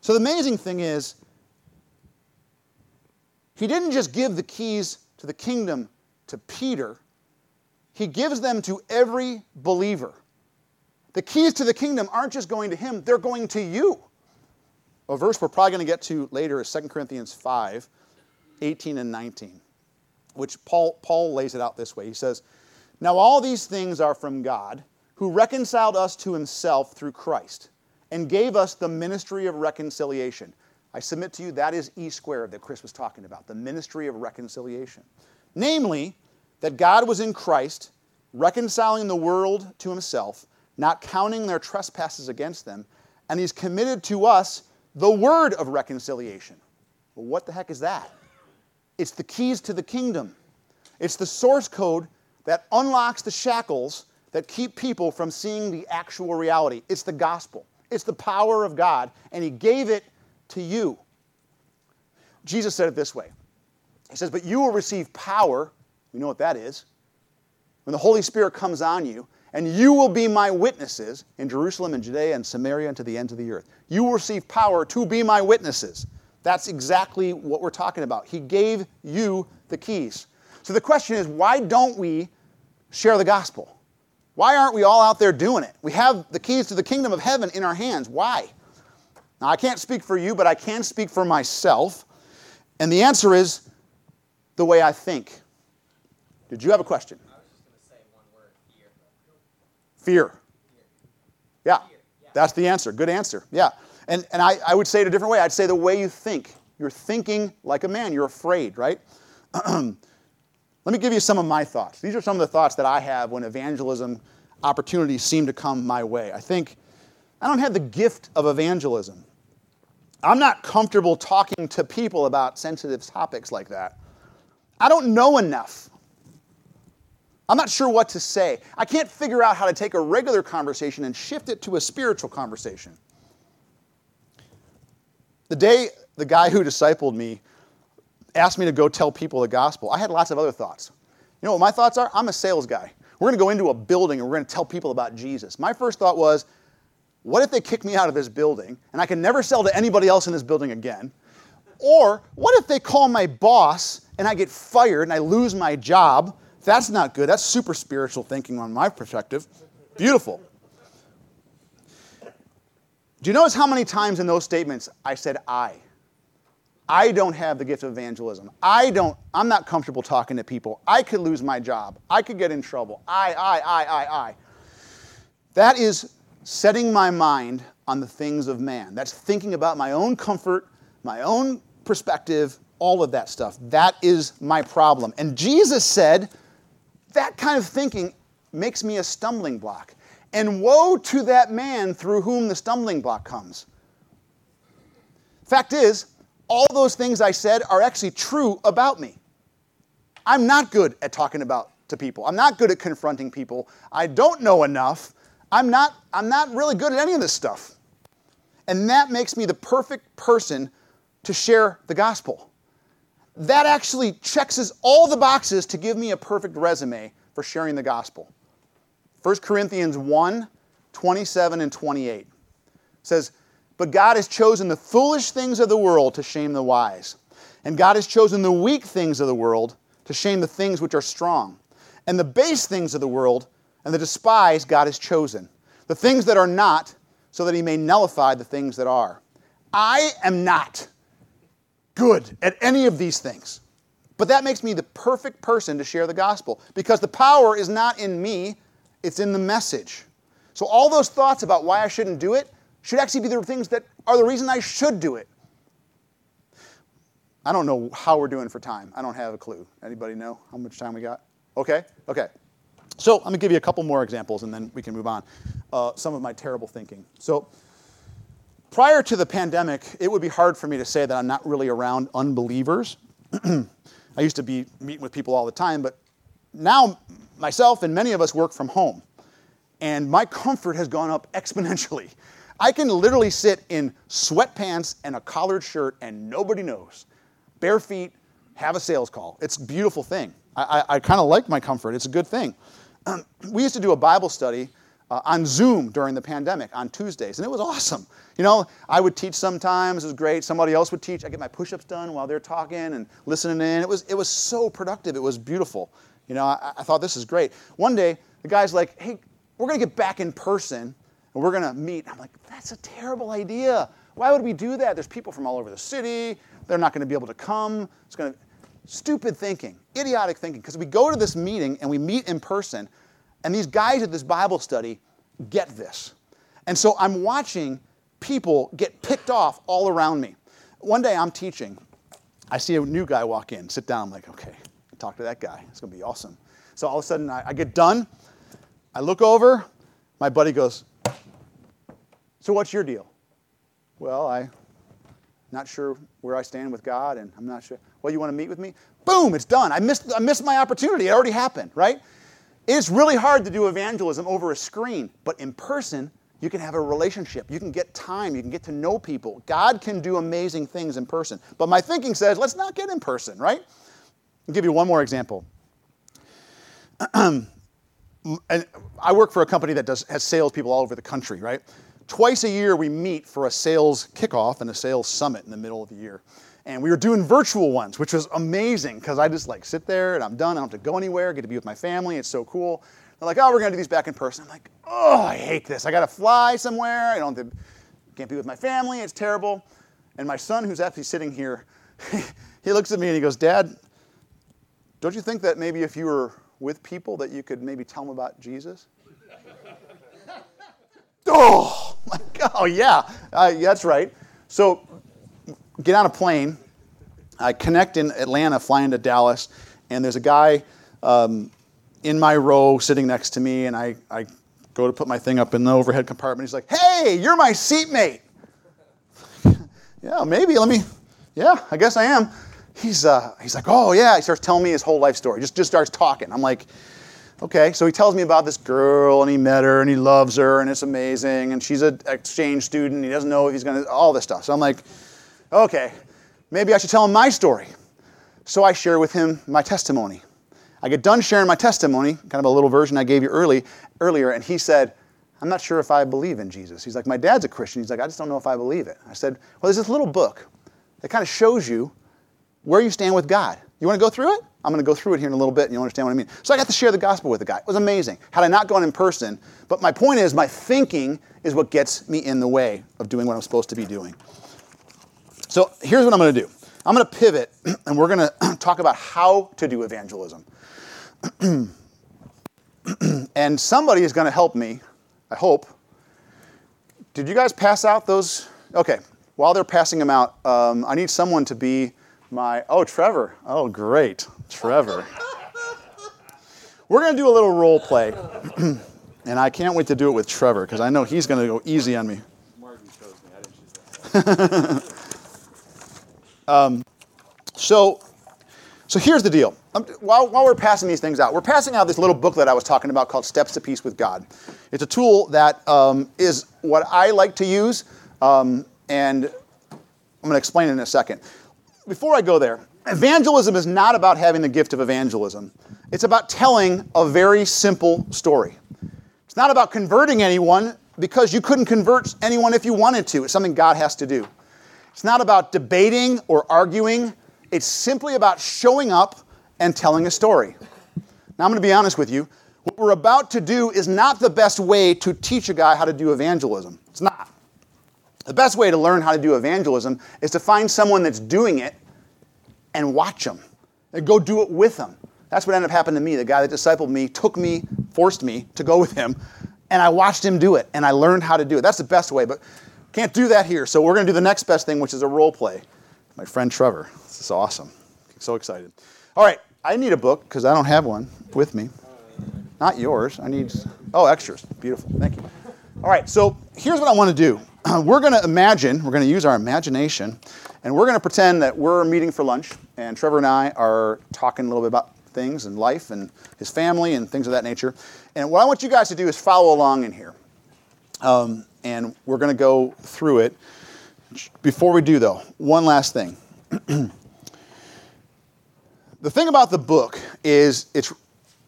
So the amazing thing is, he didn't just give the keys to the kingdom to Peter, he gives them to every believer. The keys to the kingdom aren't just going to him, they're going to you. A verse we're probably going to get to later is 2 Corinthians 5 18 and 19, which Paul, Paul lays it out this way. He says, Now all these things are from God, who reconciled us to himself through Christ, and gave us the ministry of reconciliation. I submit to you that is E squared that Chris was talking about, the ministry of reconciliation. Namely, that God was in Christ, reconciling the world to himself, not counting their trespasses against them, and he's committed to us the word of reconciliation. Well, what the heck is that? It's the keys to the kingdom. It's the source code that unlocks the shackles that keep people from seeing the actual reality. It's the gospel. It's the power of God, and He gave it to you. Jesus said it this way He says, But you will receive power. We know what that is. When the Holy Spirit comes on you, and you will be my witnesses in Jerusalem and Judea and Samaria and to the ends of the earth. You will receive power to be my witnesses. That's exactly what we're talking about. He gave you the keys. So the question is why don't we share the gospel? Why aren't we all out there doing it? We have the keys to the kingdom of heaven in our hands. Why? Now, I can't speak for you, but I can speak for myself. And the answer is the way I think. Did you have a question? I was just going to say one word fear. Fear. Yeah, that's the answer. Good answer. Yeah. And, and I, I would say it a different way. I'd say the way you think. You're thinking like a man. You're afraid, right? Let me give you some of my thoughts. These are some of the thoughts that I have when evangelism opportunities seem to come my way. I think I don't have the gift of evangelism. I'm not comfortable talking to people about sensitive topics like that. I don't know enough. I'm not sure what to say. I can't figure out how to take a regular conversation and shift it to a spiritual conversation. The day the guy who discipled me asked me to go tell people the gospel, I had lots of other thoughts. You know what my thoughts are? I'm a sales guy. We're going to go into a building and we're going to tell people about Jesus. My first thought was, what if they kick me out of this building and I can never sell to anybody else in this building again? Or what if they call my boss and I get fired and I lose my job? That's not good. That's super spiritual thinking on my perspective. Beautiful. Do you notice how many times in those statements I said I? I don't have the gift of evangelism. I don't, I'm not comfortable talking to people. I could lose my job. I could get in trouble. I, I, I, I, I. That is setting my mind on the things of man. That's thinking about my own comfort, my own perspective, all of that stuff. That is my problem. And Jesus said, that kind of thinking makes me a stumbling block. And woe to that man through whom the stumbling block comes. Fact is, all those things I said are actually true about me. I'm not good at talking about to people. I'm not good at confronting people. I don't know enough. I'm not, I'm not really good at any of this stuff. And that makes me the perfect person to share the gospel. That actually checks all the boxes to give me a perfect resume for sharing the gospel. 1 Corinthians 1 27 and 28 says, But God has chosen the foolish things of the world to shame the wise. And God has chosen the weak things of the world to shame the things which are strong. And the base things of the world and the despised God has chosen. The things that are not, so that he may nullify the things that are. I am not good at any of these things. But that makes me the perfect person to share the gospel because the power is not in me, it's in the message. So, all those thoughts about why I shouldn't do it should actually be the things that are the reason I should do it. I don't know how we're doing for time. I don't have a clue. Anybody know how much time we got? Okay, okay. So, I'm going to give you a couple more examples and then we can move on. Uh, some of my terrible thinking. So, prior to the pandemic, it would be hard for me to say that I'm not really around unbelievers. I used to be meeting with people all the time, but now myself and many of us work from home. And my comfort has gone up exponentially. I can literally sit in sweatpants and a collared shirt and nobody knows. Bare feet, have a sales call. It's a beautiful thing. I, I, I kind of like my comfort. It's a good thing. Um, we used to do a Bible study uh, on Zoom during the pandemic on Tuesdays, and it was awesome. You know, I would teach sometimes, it was great. Somebody else would teach. I get my push ups done while they're talking and listening in. It was, it was so productive, it was beautiful. You know, I, I thought this is great. One day, the guy's like, hey, we're going to get back in person and we're going to meet. I'm like, that's a terrible idea. Why would we do that? There's people from all over the city. They're not going to be able to come. It's going to stupid thinking, idiotic thinking. Because we go to this meeting and we meet in person, and these guys at this Bible study get this. And so I'm watching people get picked off all around me. One day I'm teaching. I see a new guy walk in, sit down. I'm like, okay, talk to that guy. It's going to be awesome. So all of a sudden I, I get done. I look over. My buddy goes, so what's your deal? Well, I'm not sure where I stand with God, and I'm not sure. Well, you want to meet with me? Boom, it's done. I missed, I missed my opportunity. It already happened, right? It's really hard to do evangelism over a screen, but in person, you can have a relationship. You can get time. You can get to know people. God can do amazing things in person. But my thinking says, let's not get in person, right? I'll give you one more example. and I work for a company that does, has salespeople all over the country, right? Twice a year, we meet for a sales kickoff and a sales summit in the middle of the year. And we were doing virtual ones, which was amazing because I just like sit there and I'm done. I don't have to go anywhere, get to be with my family. It's so cool. They're like, oh, we're to do these back in person. I'm like, oh, I hate this. I got to fly somewhere. I don't to, can't be with my family. It's terrible. And my son, who's actually sitting here, he looks at me and he goes, Dad, don't you think that maybe if you were with people that you could maybe tell them about Jesus? oh, oh yeah, uh, that's right. So get on a plane. I connect in Atlanta, flying to Dallas, and there's a guy um, in my row sitting next to me, and I, I go to put my thing up in the overhead compartment. He's like, "Hey, you're my seatmate." yeah, maybe. Let me. Yeah, I guess I am. He's uh, he's like, "Oh yeah." He starts telling me his whole life story. Just just starts talking. I'm like, okay. So he tells me about this girl, and he met her, and he loves her, and it's amazing, and she's an exchange student. He doesn't know if he's gonna all this stuff. So I'm like okay, maybe I should tell him my story. So I share with him my testimony. I get done sharing my testimony, kind of a little version I gave you early, earlier, and he said, I'm not sure if I believe in Jesus. He's like, My dad's a Christian. He's like, I just don't know if I believe it. I said, Well, there's this little book that kind of shows you where you stand with God. You want to go through it? I'm going to go through it here in a little bit and you'll understand what I mean. So I got to share the gospel with the guy. It was amazing. Had I not gone in person, but my point is, my thinking is what gets me in the way of doing what I'm supposed to be doing. So here's what I'm going to do. I'm going to pivot and we're going to talk about how to do evangelism. and somebody is going to help me, I hope. Did you guys pass out those? Okay, while they're passing them out, um, I need someone to be my. Oh, Trevor. Oh, great. Trevor. We're going to do a little role play. and I can't wait to do it with Trevor because I know he's going to go easy on me. um, so, so here's the deal. Um, while, while we're passing these things out, we're passing out this little booklet I was talking about called Steps to Peace with God. It's a tool that um, is what I like to use, um, and I'm going to explain it in a second. Before I go there, evangelism is not about having the gift of evangelism. It's about telling a very simple story. It's not about converting anyone because you couldn't convert anyone if you wanted to. It's something God has to do. It's not about debating or arguing. It's simply about showing up and telling a story. Now, I'm going to be honest with you. What we're about to do is not the best way to teach a guy how to do evangelism. It's not. The best way to learn how to do evangelism is to find someone that's doing it and watch them and go do it with them. That's what ended up happening to me. The guy that discipled me took me, forced me to go with him, and I watched him do it, and I learned how to do it. That's the best way, but can't do that here. So we're going to do the next best thing, which is a role play. My friend Trevor. This is awesome. So excited. All right, I need a book because I don't have one with me. Not yours. I need, oh, extras. Beautiful. Thank you. All right, so here's what I want to do. We're going to imagine, we're going to use our imagination, and we're going to pretend that we're meeting for lunch, and Trevor and I are talking a little bit about things and life and his family and things of that nature. And what I want you guys to do is follow along in here. Um, and we're going to go through it. Before we do, though, one last thing. the thing about the book is it's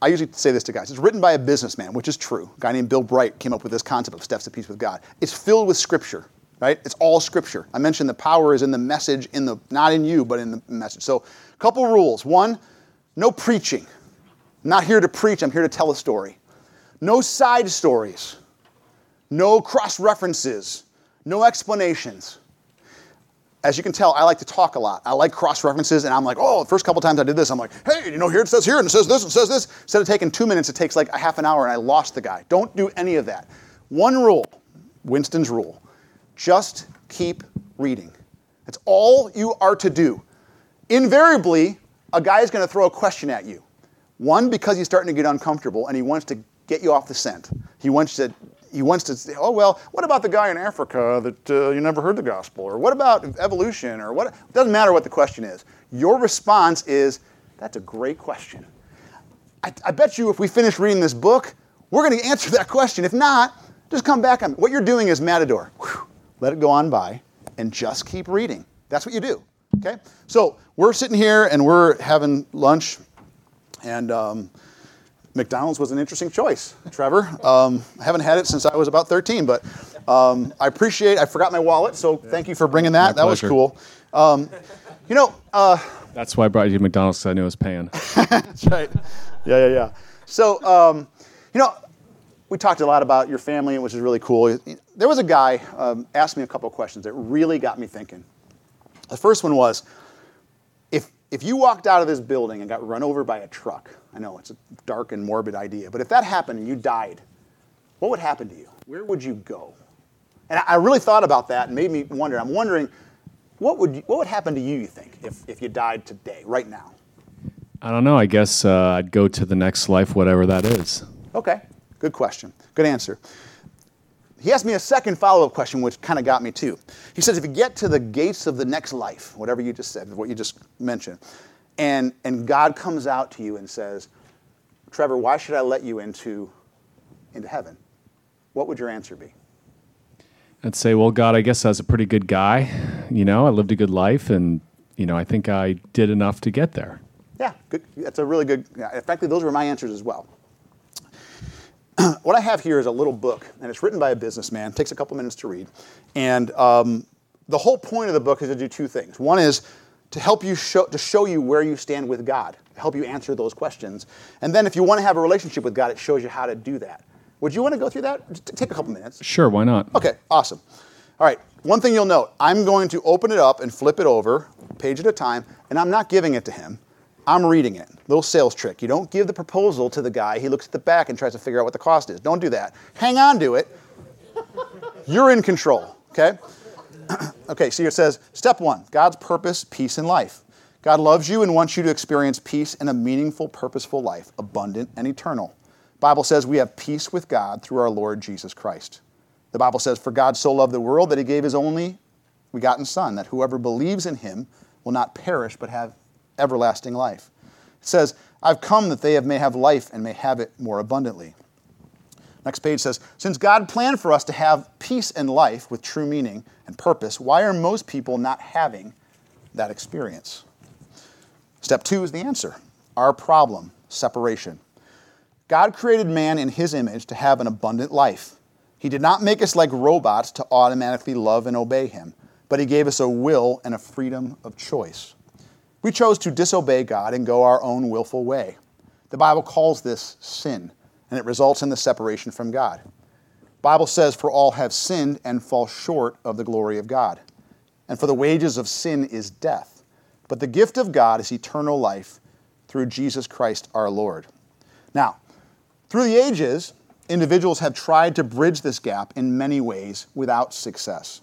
I usually say this to guys. It's written by a businessman, which is true. A guy named Bill Bright came up with this concept of steps to peace with God. It's filled with scripture, right? It's all scripture. I mentioned the power is in the message, in the not in you, but in the message. So, a couple rules. One, no preaching. I'm not here to preach, I'm here to tell a story. No side stories. No cross references. No explanations. As you can tell, I like to talk a lot. I like cross references, and I'm like, oh, the first couple times I did this, I'm like, hey, you know, here it says here, and it says this, and it says this. Instead of taking two minutes, it takes like a half an hour, and I lost the guy. Don't do any of that. One rule Winston's rule just keep reading. That's all you are to do. Invariably, a guy is going to throw a question at you. One, because he's starting to get uncomfortable and he wants to get you off the scent. He wants to he wants to say, oh well, what about the guy in Africa that uh, you never heard the gospel, or what about evolution, or what? It doesn't matter what the question is. Your response is, that's a great question. I, I bet you if we finish reading this book, we're going to answer that question. If not, just come back. What you're doing is Matador. Whew, let it go on by, and just keep reading. That's what you do. Okay? So we're sitting here and we're having lunch, and um, McDonald's was an interesting choice, Trevor. Um, I haven't had it since I was about 13, but um, I appreciate. I forgot my wallet, so thank you for bringing that. My that was cool. Um, you know, uh, That's why I brought you to McDonald's because I knew it was paying. that's right. Yeah, yeah, yeah. So, um, you know, we talked a lot about your family, which is really cool. There was a guy um, asked me a couple of questions that really got me thinking. The first one was, if if you walked out of this building and got run over by a truck, I know it's a dark and morbid idea, but if that happened and you died, what would happen to you? Where would you go? And I really thought about that and made me wonder. I'm wondering, what would you, what would happen to you? You think if if you died today, right now? I don't know. I guess uh, I'd go to the next life, whatever that is. Okay, good question. Good answer. He asked me a second follow up question, which kind of got me too. He says, if you get to the gates of the next life, whatever you just said, what you just mentioned, and, and God comes out to you and says, Trevor, why should I let you into, into heaven? What would your answer be? I'd say, well, God, I guess I was a pretty good guy. You know, I lived a good life, and you know, I think I did enough to get there. Yeah, good. That's a really good. yeah, Frankly, those were my answers as well. what I have here is a little book, and it's written by a businessman. It takes a couple minutes to read, and um, the whole point of the book is to do two things. One is to help you show to show you where you stand with God, to help you answer those questions, and then if you want to have a relationship with God, it shows you how to do that. Would you want to go through that? Just take a couple minutes. Sure, why not? Okay, awesome. All right, one thing you'll note I'm going to open it up and flip it over page at a time, and I'm not giving it to him. I'm reading it. Little sales trick. You don't give the proposal to the guy. He looks at the back and tries to figure out what the cost is. Don't do that. Hang on to it. You're in control, okay? okay, so it says step one God's purpose, peace, and life. God loves you and wants you to experience peace and a meaningful, purposeful life, abundant and eternal. Bible says we have peace with God through our Lord Jesus Christ. The Bible says, For God so loved the world that he gave his only begotten Son, that whoever believes in him will not perish but have everlasting life. It says, I've come that they may have life and may have it more abundantly. Next page says, Since God planned for us to have peace and life with true meaning and purpose, why are most people not having that experience? Step two is the answer our problem, separation. God created man in his image to have an abundant life. He did not make us like robots to automatically love and obey him, but he gave us a will and a freedom of choice. We chose to disobey God and go our own willful way. The Bible calls this sin, and it results in the separation from God. Bible says, For all have sinned and fall short of the glory of God. And for the wages of sin is death. But the gift of God is eternal life through Jesus Christ our Lord. Now, through the ages, individuals have tried to bridge this gap in many ways without success.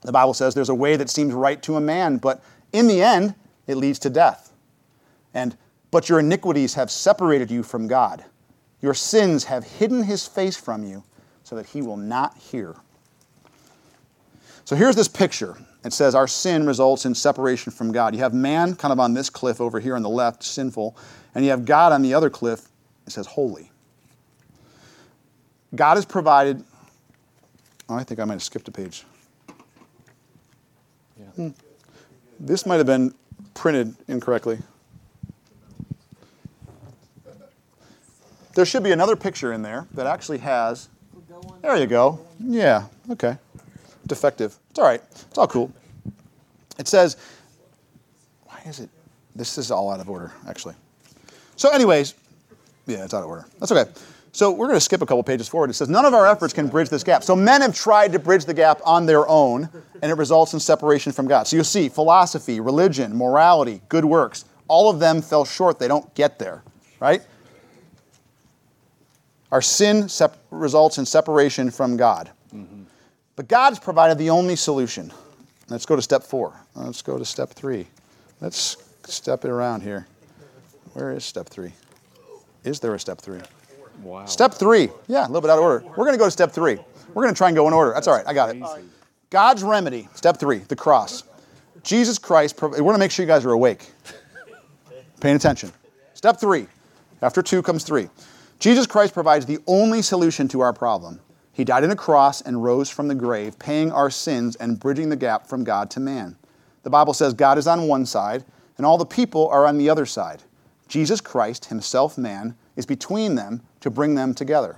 The Bible says there's a way that seems right to a man, but in the end, it leads to death. And but your iniquities have separated you from God. Your sins have hidden his face from you so that he will not hear. So here's this picture. It says our sin results in separation from God. You have man kind of on this cliff over here on the left, sinful, and you have God on the other cliff, it says holy. God has provided. Oh, I think I might have skipped a page. Hmm. This might have been printed incorrectly. There should be another picture in there that actually has. There you go. Yeah, okay. Defective. It's all right. It's all cool. It says, why is it? This is all out of order, actually. So, anyways, yeah, it's out of order. That's okay. So we're going to skip a couple pages forward. It says, None of our efforts can bridge this gap. So men have tried to bridge the gap on their own, and it results in separation from God. So you'll see philosophy, religion, morality, good works, all of them fell short. They don't get there, right? Our sin sep- results in separation from God. Mm-hmm. But God's provided the only solution. Let's go to step four. Let's go to step three. Let's step it around here. Where is step three? Is there a step three? Wow. Step three. Yeah, a little bit out of order. We're going to go to step three. We're going to try and go in order. That's all right. I got it. God's remedy. Step three, the cross. Jesus Christ, we want to make sure you guys are awake, paying attention. Step three. After two comes three. Jesus Christ provides the only solution to our problem. He died on a cross and rose from the grave, paying our sins and bridging the gap from God to man. The Bible says God is on one side and all the people are on the other side. Jesus Christ, himself man, is between them to bring them together.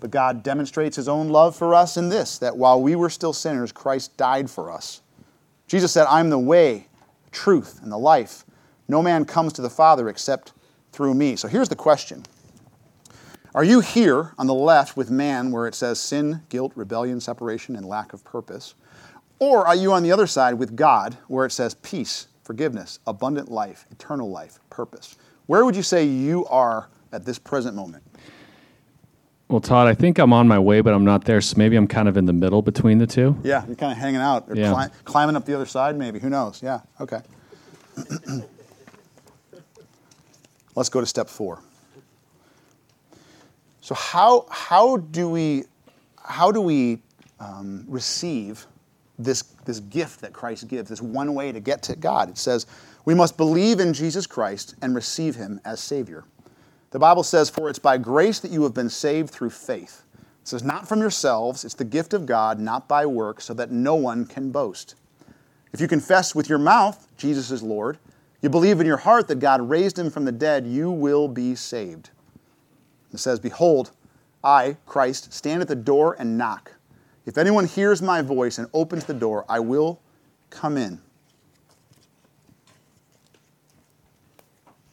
But God demonstrates his own love for us in this that while we were still sinners, Christ died for us. Jesus said, I'm the way, truth, and the life. No man comes to the Father except through me. So here's the question Are you here on the left with man where it says sin, guilt, rebellion, separation, and lack of purpose? Or are you on the other side with God where it says peace, forgiveness, abundant life, eternal life, purpose? Where would you say you are at this present moment? Well, Todd, I think I'm on my way, but I'm not there. So maybe I'm kind of in the middle between the two. Yeah, you're kind of hanging out or Yeah. cli- climbing up the other side, maybe. Who knows? Yeah, okay. Let's go to step four. So how how do we how do we um, receive this this gift that Christ gives? This one way to get to God. It says we must believe in Jesus Christ and receive Him as Savior. The Bible says, "For it's by grace that you have been saved through faith." It says, "Not from yourselves; it's the gift of God, not by works, so that no one can boast." If you confess with your mouth Jesus is Lord, you believe in your heart that God raised him from the dead, you will be saved. It says, Behold, I, Christ, stand at the door and knock. If anyone hears my voice and opens the door, I will come in.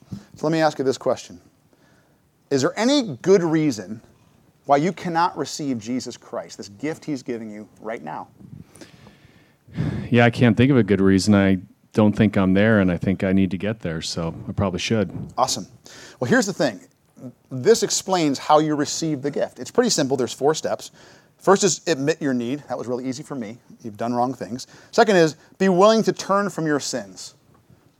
So let me ask you this question Is there any good reason why you cannot receive Jesus Christ, this gift he's giving you right now? Yeah, I can't think of a good reason. I don't think I'm there, and I think I need to get there. So I probably should. Awesome. Well, here's the thing this explains how you receive the gift. It's pretty simple. There's four steps. First is admit your need. That was really easy for me. You've done wrong things. Second is be willing to turn from your sins.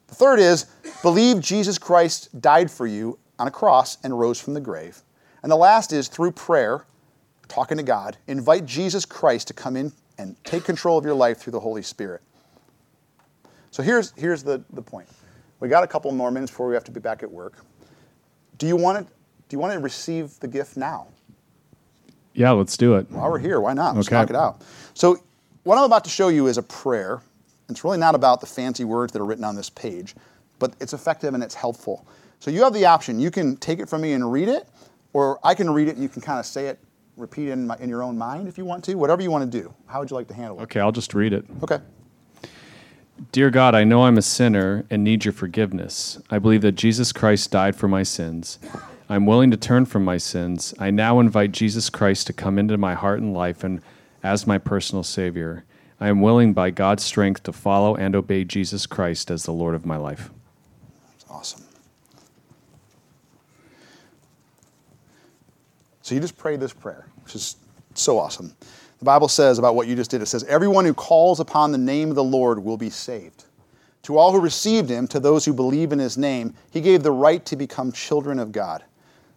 The third is believe Jesus Christ died for you on a cross and rose from the grave. And the last is through prayer, talking to God, invite Jesus Christ to come in and take control of your life through the Holy Spirit. So here's, here's the, the point. We got a couple more minutes before we have to be back at work. Do you want to, do you want to receive the gift now? Yeah, let's do it. While we're here, why not? Let's Okay. knock it out. So, what I'm about to show you is a prayer. It's really not about the fancy words that are written on this page, but it's effective and it's helpful. So, you have the option. You can take it from me and read it, or I can read it and you can kind of say it, repeat it in, my, in your own mind if you want to, whatever you want to do. How would you like to handle it? Okay, I'll just read it. Okay. Dear God, I know I'm a sinner and need your forgiveness. I believe that Jesus Christ died for my sins. I'm willing to turn from my sins. I now invite Jesus Christ to come into my heart and life and as my personal Savior. I am willing by God's strength to follow and obey Jesus Christ as the Lord of my life. That's awesome. So you just pray this prayer, which is so awesome. The Bible says about what you just did it says, Everyone who calls upon the name of the Lord will be saved. To all who received him, to those who believe in his name, he gave the right to become children of God.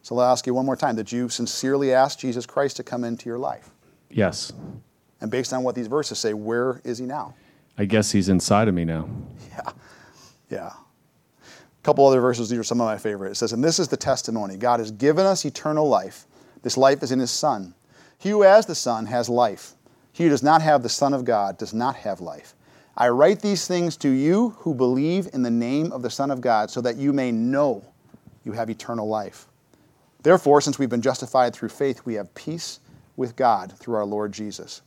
So I'll ask you one more time Did you sincerely ask Jesus Christ to come into your life? Yes, And based on what these verses say, where is he now? I guess He's inside of me now. Yeah. Yeah. A couple other verses, these are some of my favorite. It says, And this is the testimony God has given us eternal life. This life is in His Son. He who has the Son has life. He who does not have the Son of God does not have life. I write these things to you who believe in the name of the Son of God, so that you may know you have eternal life. Therefore, since we've been justified through faith, we have peace with God through our Lord Jesus.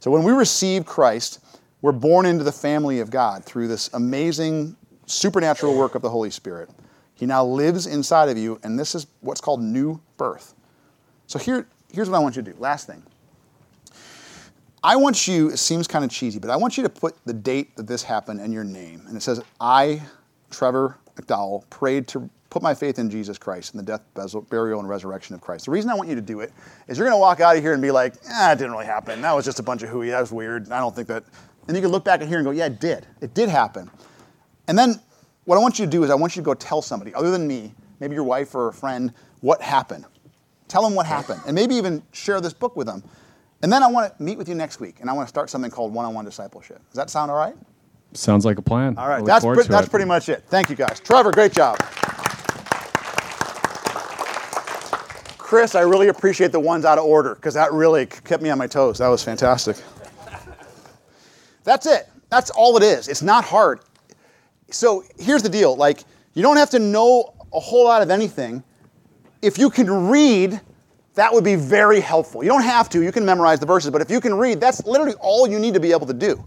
So when we receive Christ, we're born into the family of God through this amazing supernatural work of the Holy Spirit. He now lives inside of you, and this is what's called new birth. So here, here's what I want you to do. Last thing. I want you, it seems kind of cheesy, but I want you to put the date that this happened and your name. And it says, I, Trevor McDowell, prayed to put my faith in Jesus Christ and the death, burial, and resurrection of Christ. The reason I want you to do it is you're going to walk out of here and be like, ah, it didn't really happen. That was just a bunch of hooey. That was weird. I don't think that. And you can look back at here and go, yeah, it did. It did happen. And then what I want you to do is I want you to go tell somebody, other than me, maybe your wife or a friend, what happened. Tell them what happened. And maybe even share this book with them. And then I want to meet with you next week, and I want to start something called one-on-one discipleship. Does that sound all right? Sounds like a plan. All I right, look that's, forward pre- that's it. pretty much it. Thank you guys. Trevor, great job. Chris, I really appreciate the ones out of order because that really kept me on my toes. That was fantastic. That's it. That's all it is. It's not hard. So here's the deal like, you don't have to know a whole lot of anything. If you can read, that would be very helpful. You don't have to, you can memorize the verses, but if you can read, that's literally all you need to be able to do.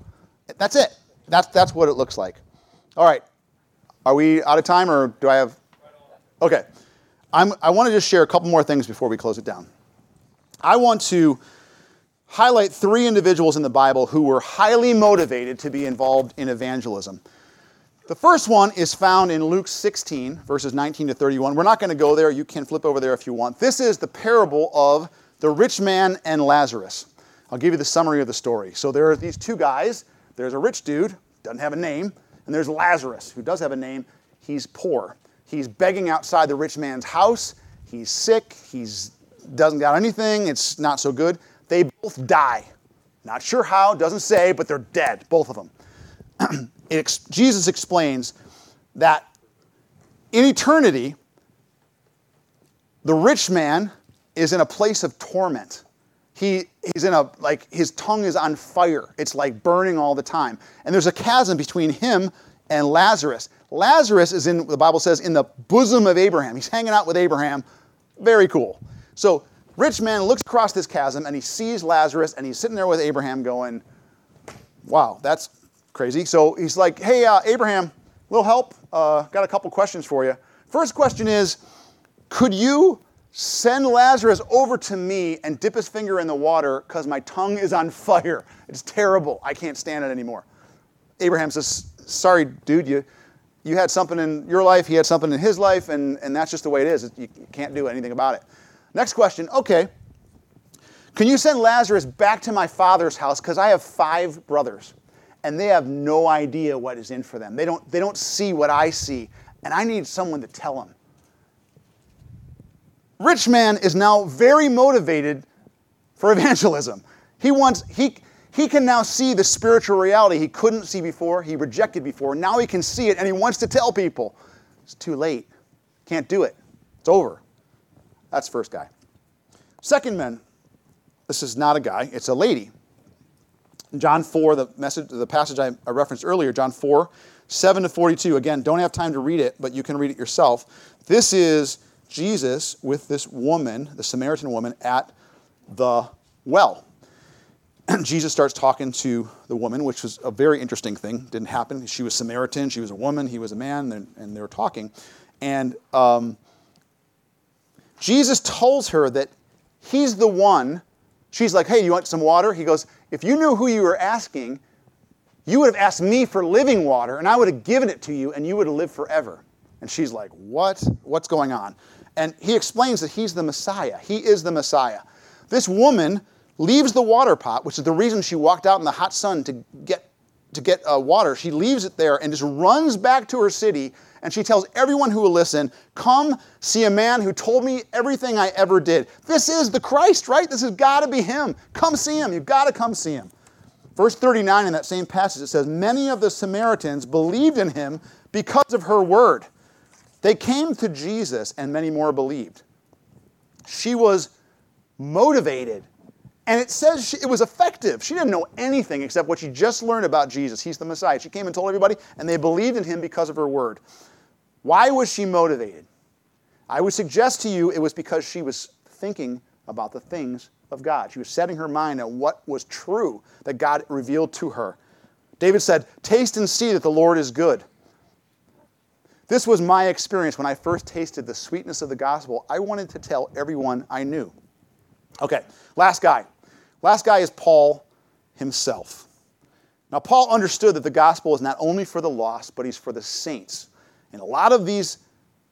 That's it. That's, that's what it looks like. All right. Are we out of time or do I have? Okay. I'm, I want to just share a couple more things before we close it down. I want to highlight three individuals in the Bible who were highly motivated to be involved in evangelism. The first one is found in Luke 16, verses 19 to 31. We're not going to go there. You can flip over there if you want. This is the parable of the rich man and Lazarus. I'll give you the summary of the story. So there are these two guys. There's a rich dude, doesn't have a name, and there's Lazarus, who does have a name. He's poor. He's begging outside the rich man's house. He's sick. He's doesn't got anything. It's not so good. They both die. Not sure how, doesn't say, but they're dead, both of them. Ex- Jesus explains that in eternity, the rich man is in a place of torment. He, he's in a, like, his tongue is on fire. It's like burning all the time. And there's a chasm between him and Lazarus. Lazarus is in, the Bible says, in the bosom of Abraham. He's hanging out with Abraham. Very cool. So, rich man looks across this chasm and he sees Lazarus and he's sitting there with Abraham going, wow, that's crazy. So he's like, hey, uh, Abraham, little help. Uh, got a couple questions for you. First question is, could you send Lazarus over to me and dip his finger in the water because my tongue is on fire? It's terrible. I can't stand it anymore. Abraham says, sorry, dude, you, you had something in your life, he had something in his life, and, and that's just the way it is. You can't do anything about it. Next question okay. Can you send Lazarus back to my father's house? Because I have five brothers, and they have no idea what is in for them. They don't, they don't see what I see, and I need someone to tell them. Rich man is now very motivated for evangelism. He wants, he, he can now see the spiritual reality he couldn't see before, he rejected before. Now he can see it and he wants to tell people. It's too late. Can't do it. It's over. That's first guy. Second man, this is not a guy, it's a lady. John 4, the message, the passage I, referenced earlier, John 4, 7 to 42. Again, don't have time to read it, but you can read it yourself. This is Jesus with this woman, the Samaritan woman, at the well. Jesus starts talking to the woman, which was a very interesting thing. Didn't happen. She was Samaritan. She was a woman. He was a man, and, and they were talking. And um, Jesus tells her that he's the one. She's like, "Hey, you want some water?" He goes, "If you knew who you were asking, you would have asked me for living water, and I would have given it to you, and you would have lived forever." And she's like, "What? What's going on?" And he explains that he's the Messiah. He is the Messiah. This woman leaves the water pot, which is the reason she walked out in the hot sun to get, to get uh, water. She leaves it there and just runs back to her city. And she tells everyone who will listen, Come see a man who told me everything I ever did. This is the Christ, right? This has got to be him. Come see him. You've got to come see him. Verse 39 in that same passage, it says, Many of the Samaritans believed in him because of her word. They came to Jesus, and many more believed. She was motivated. And it says she, it was effective. She didn't know anything except what she just learned about Jesus. He's the Messiah. She came and told everybody, and they believed in him because of her word. Why was she motivated? I would suggest to you it was because she was thinking about the things of God. She was setting her mind on what was true that God revealed to her. David said, Taste and see that the Lord is good. This was my experience when I first tasted the sweetness of the gospel. I wanted to tell everyone I knew. Okay, last guy. Last guy is Paul himself. Now, Paul understood that the gospel is not only for the lost, but he's for the saints. And a lot of these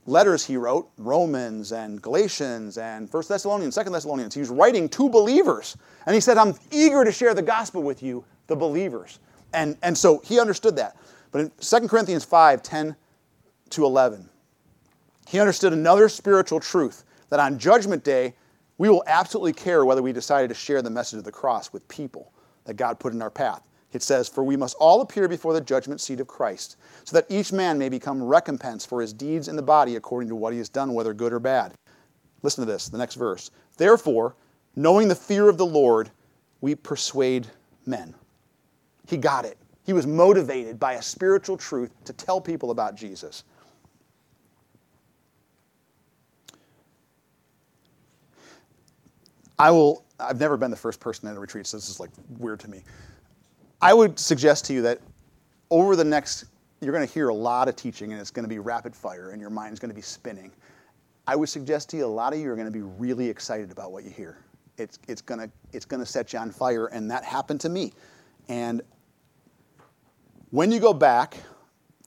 letters he wrote, Romans and Galatians and 1 Thessalonians, 2 Thessalonians, he was writing to believers. And he said, I'm eager to share the gospel with you, the believers. And, and so he understood that. But in 2 Corinthians 5 10 to 11. He understood another spiritual truth that on Judgment Day, we will absolutely care whether we decided to share the message of the cross with people that God put in our path. It says, For we must all appear before the judgment seat of Christ, so that each man may become recompensed for his deeds in the body according to what he has done, whether good or bad. Listen to this, the next verse. Therefore, knowing the fear of the Lord, we persuade men. He got it. He was motivated by a spiritual truth to tell people about Jesus. I will, I've never been the first person in a retreat, so this is like weird to me. I would suggest to you that over the next, you're going to hear a lot of teaching and it's going to be rapid fire and your mind's going to be spinning. I would suggest to you a lot of you are going to be really excited about what you hear. It's, it's going to it's going to set you on fire, and that happened to me. And when you go back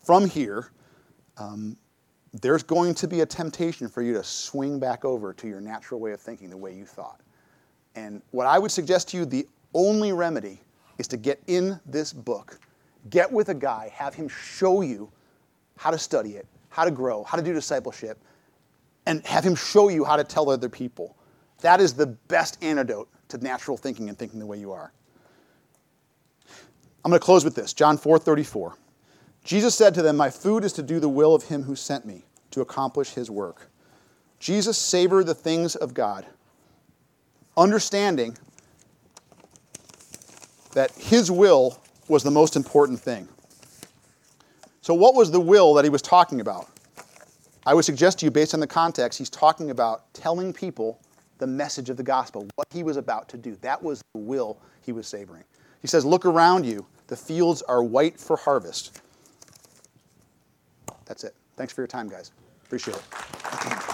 from here, um, there's going to be a temptation for you to swing back over to your natural way of thinking, the way you thought. And what I would suggest to you, the only remedy is to get in this book, get with a guy, have him show you how to study it, how to grow, how to do discipleship, and have him show you how to tell other people. That is the best antidote to natural thinking and thinking the way you are. I'm going to close with this John 4 34. Jesus said to them, My food is to do the will of him who sent me, to accomplish his work. Jesus savored the things of God understanding that his will was the most important thing. So, what was the will that he was talking about? I would suggest to you, based on the context, he's talking about telling people the message of the gospel, what he was about to do. That was the will he was savoring. He says, Look around you, the fields are white for harvest. That's it. Thanks for your time, guys. Appreciate it.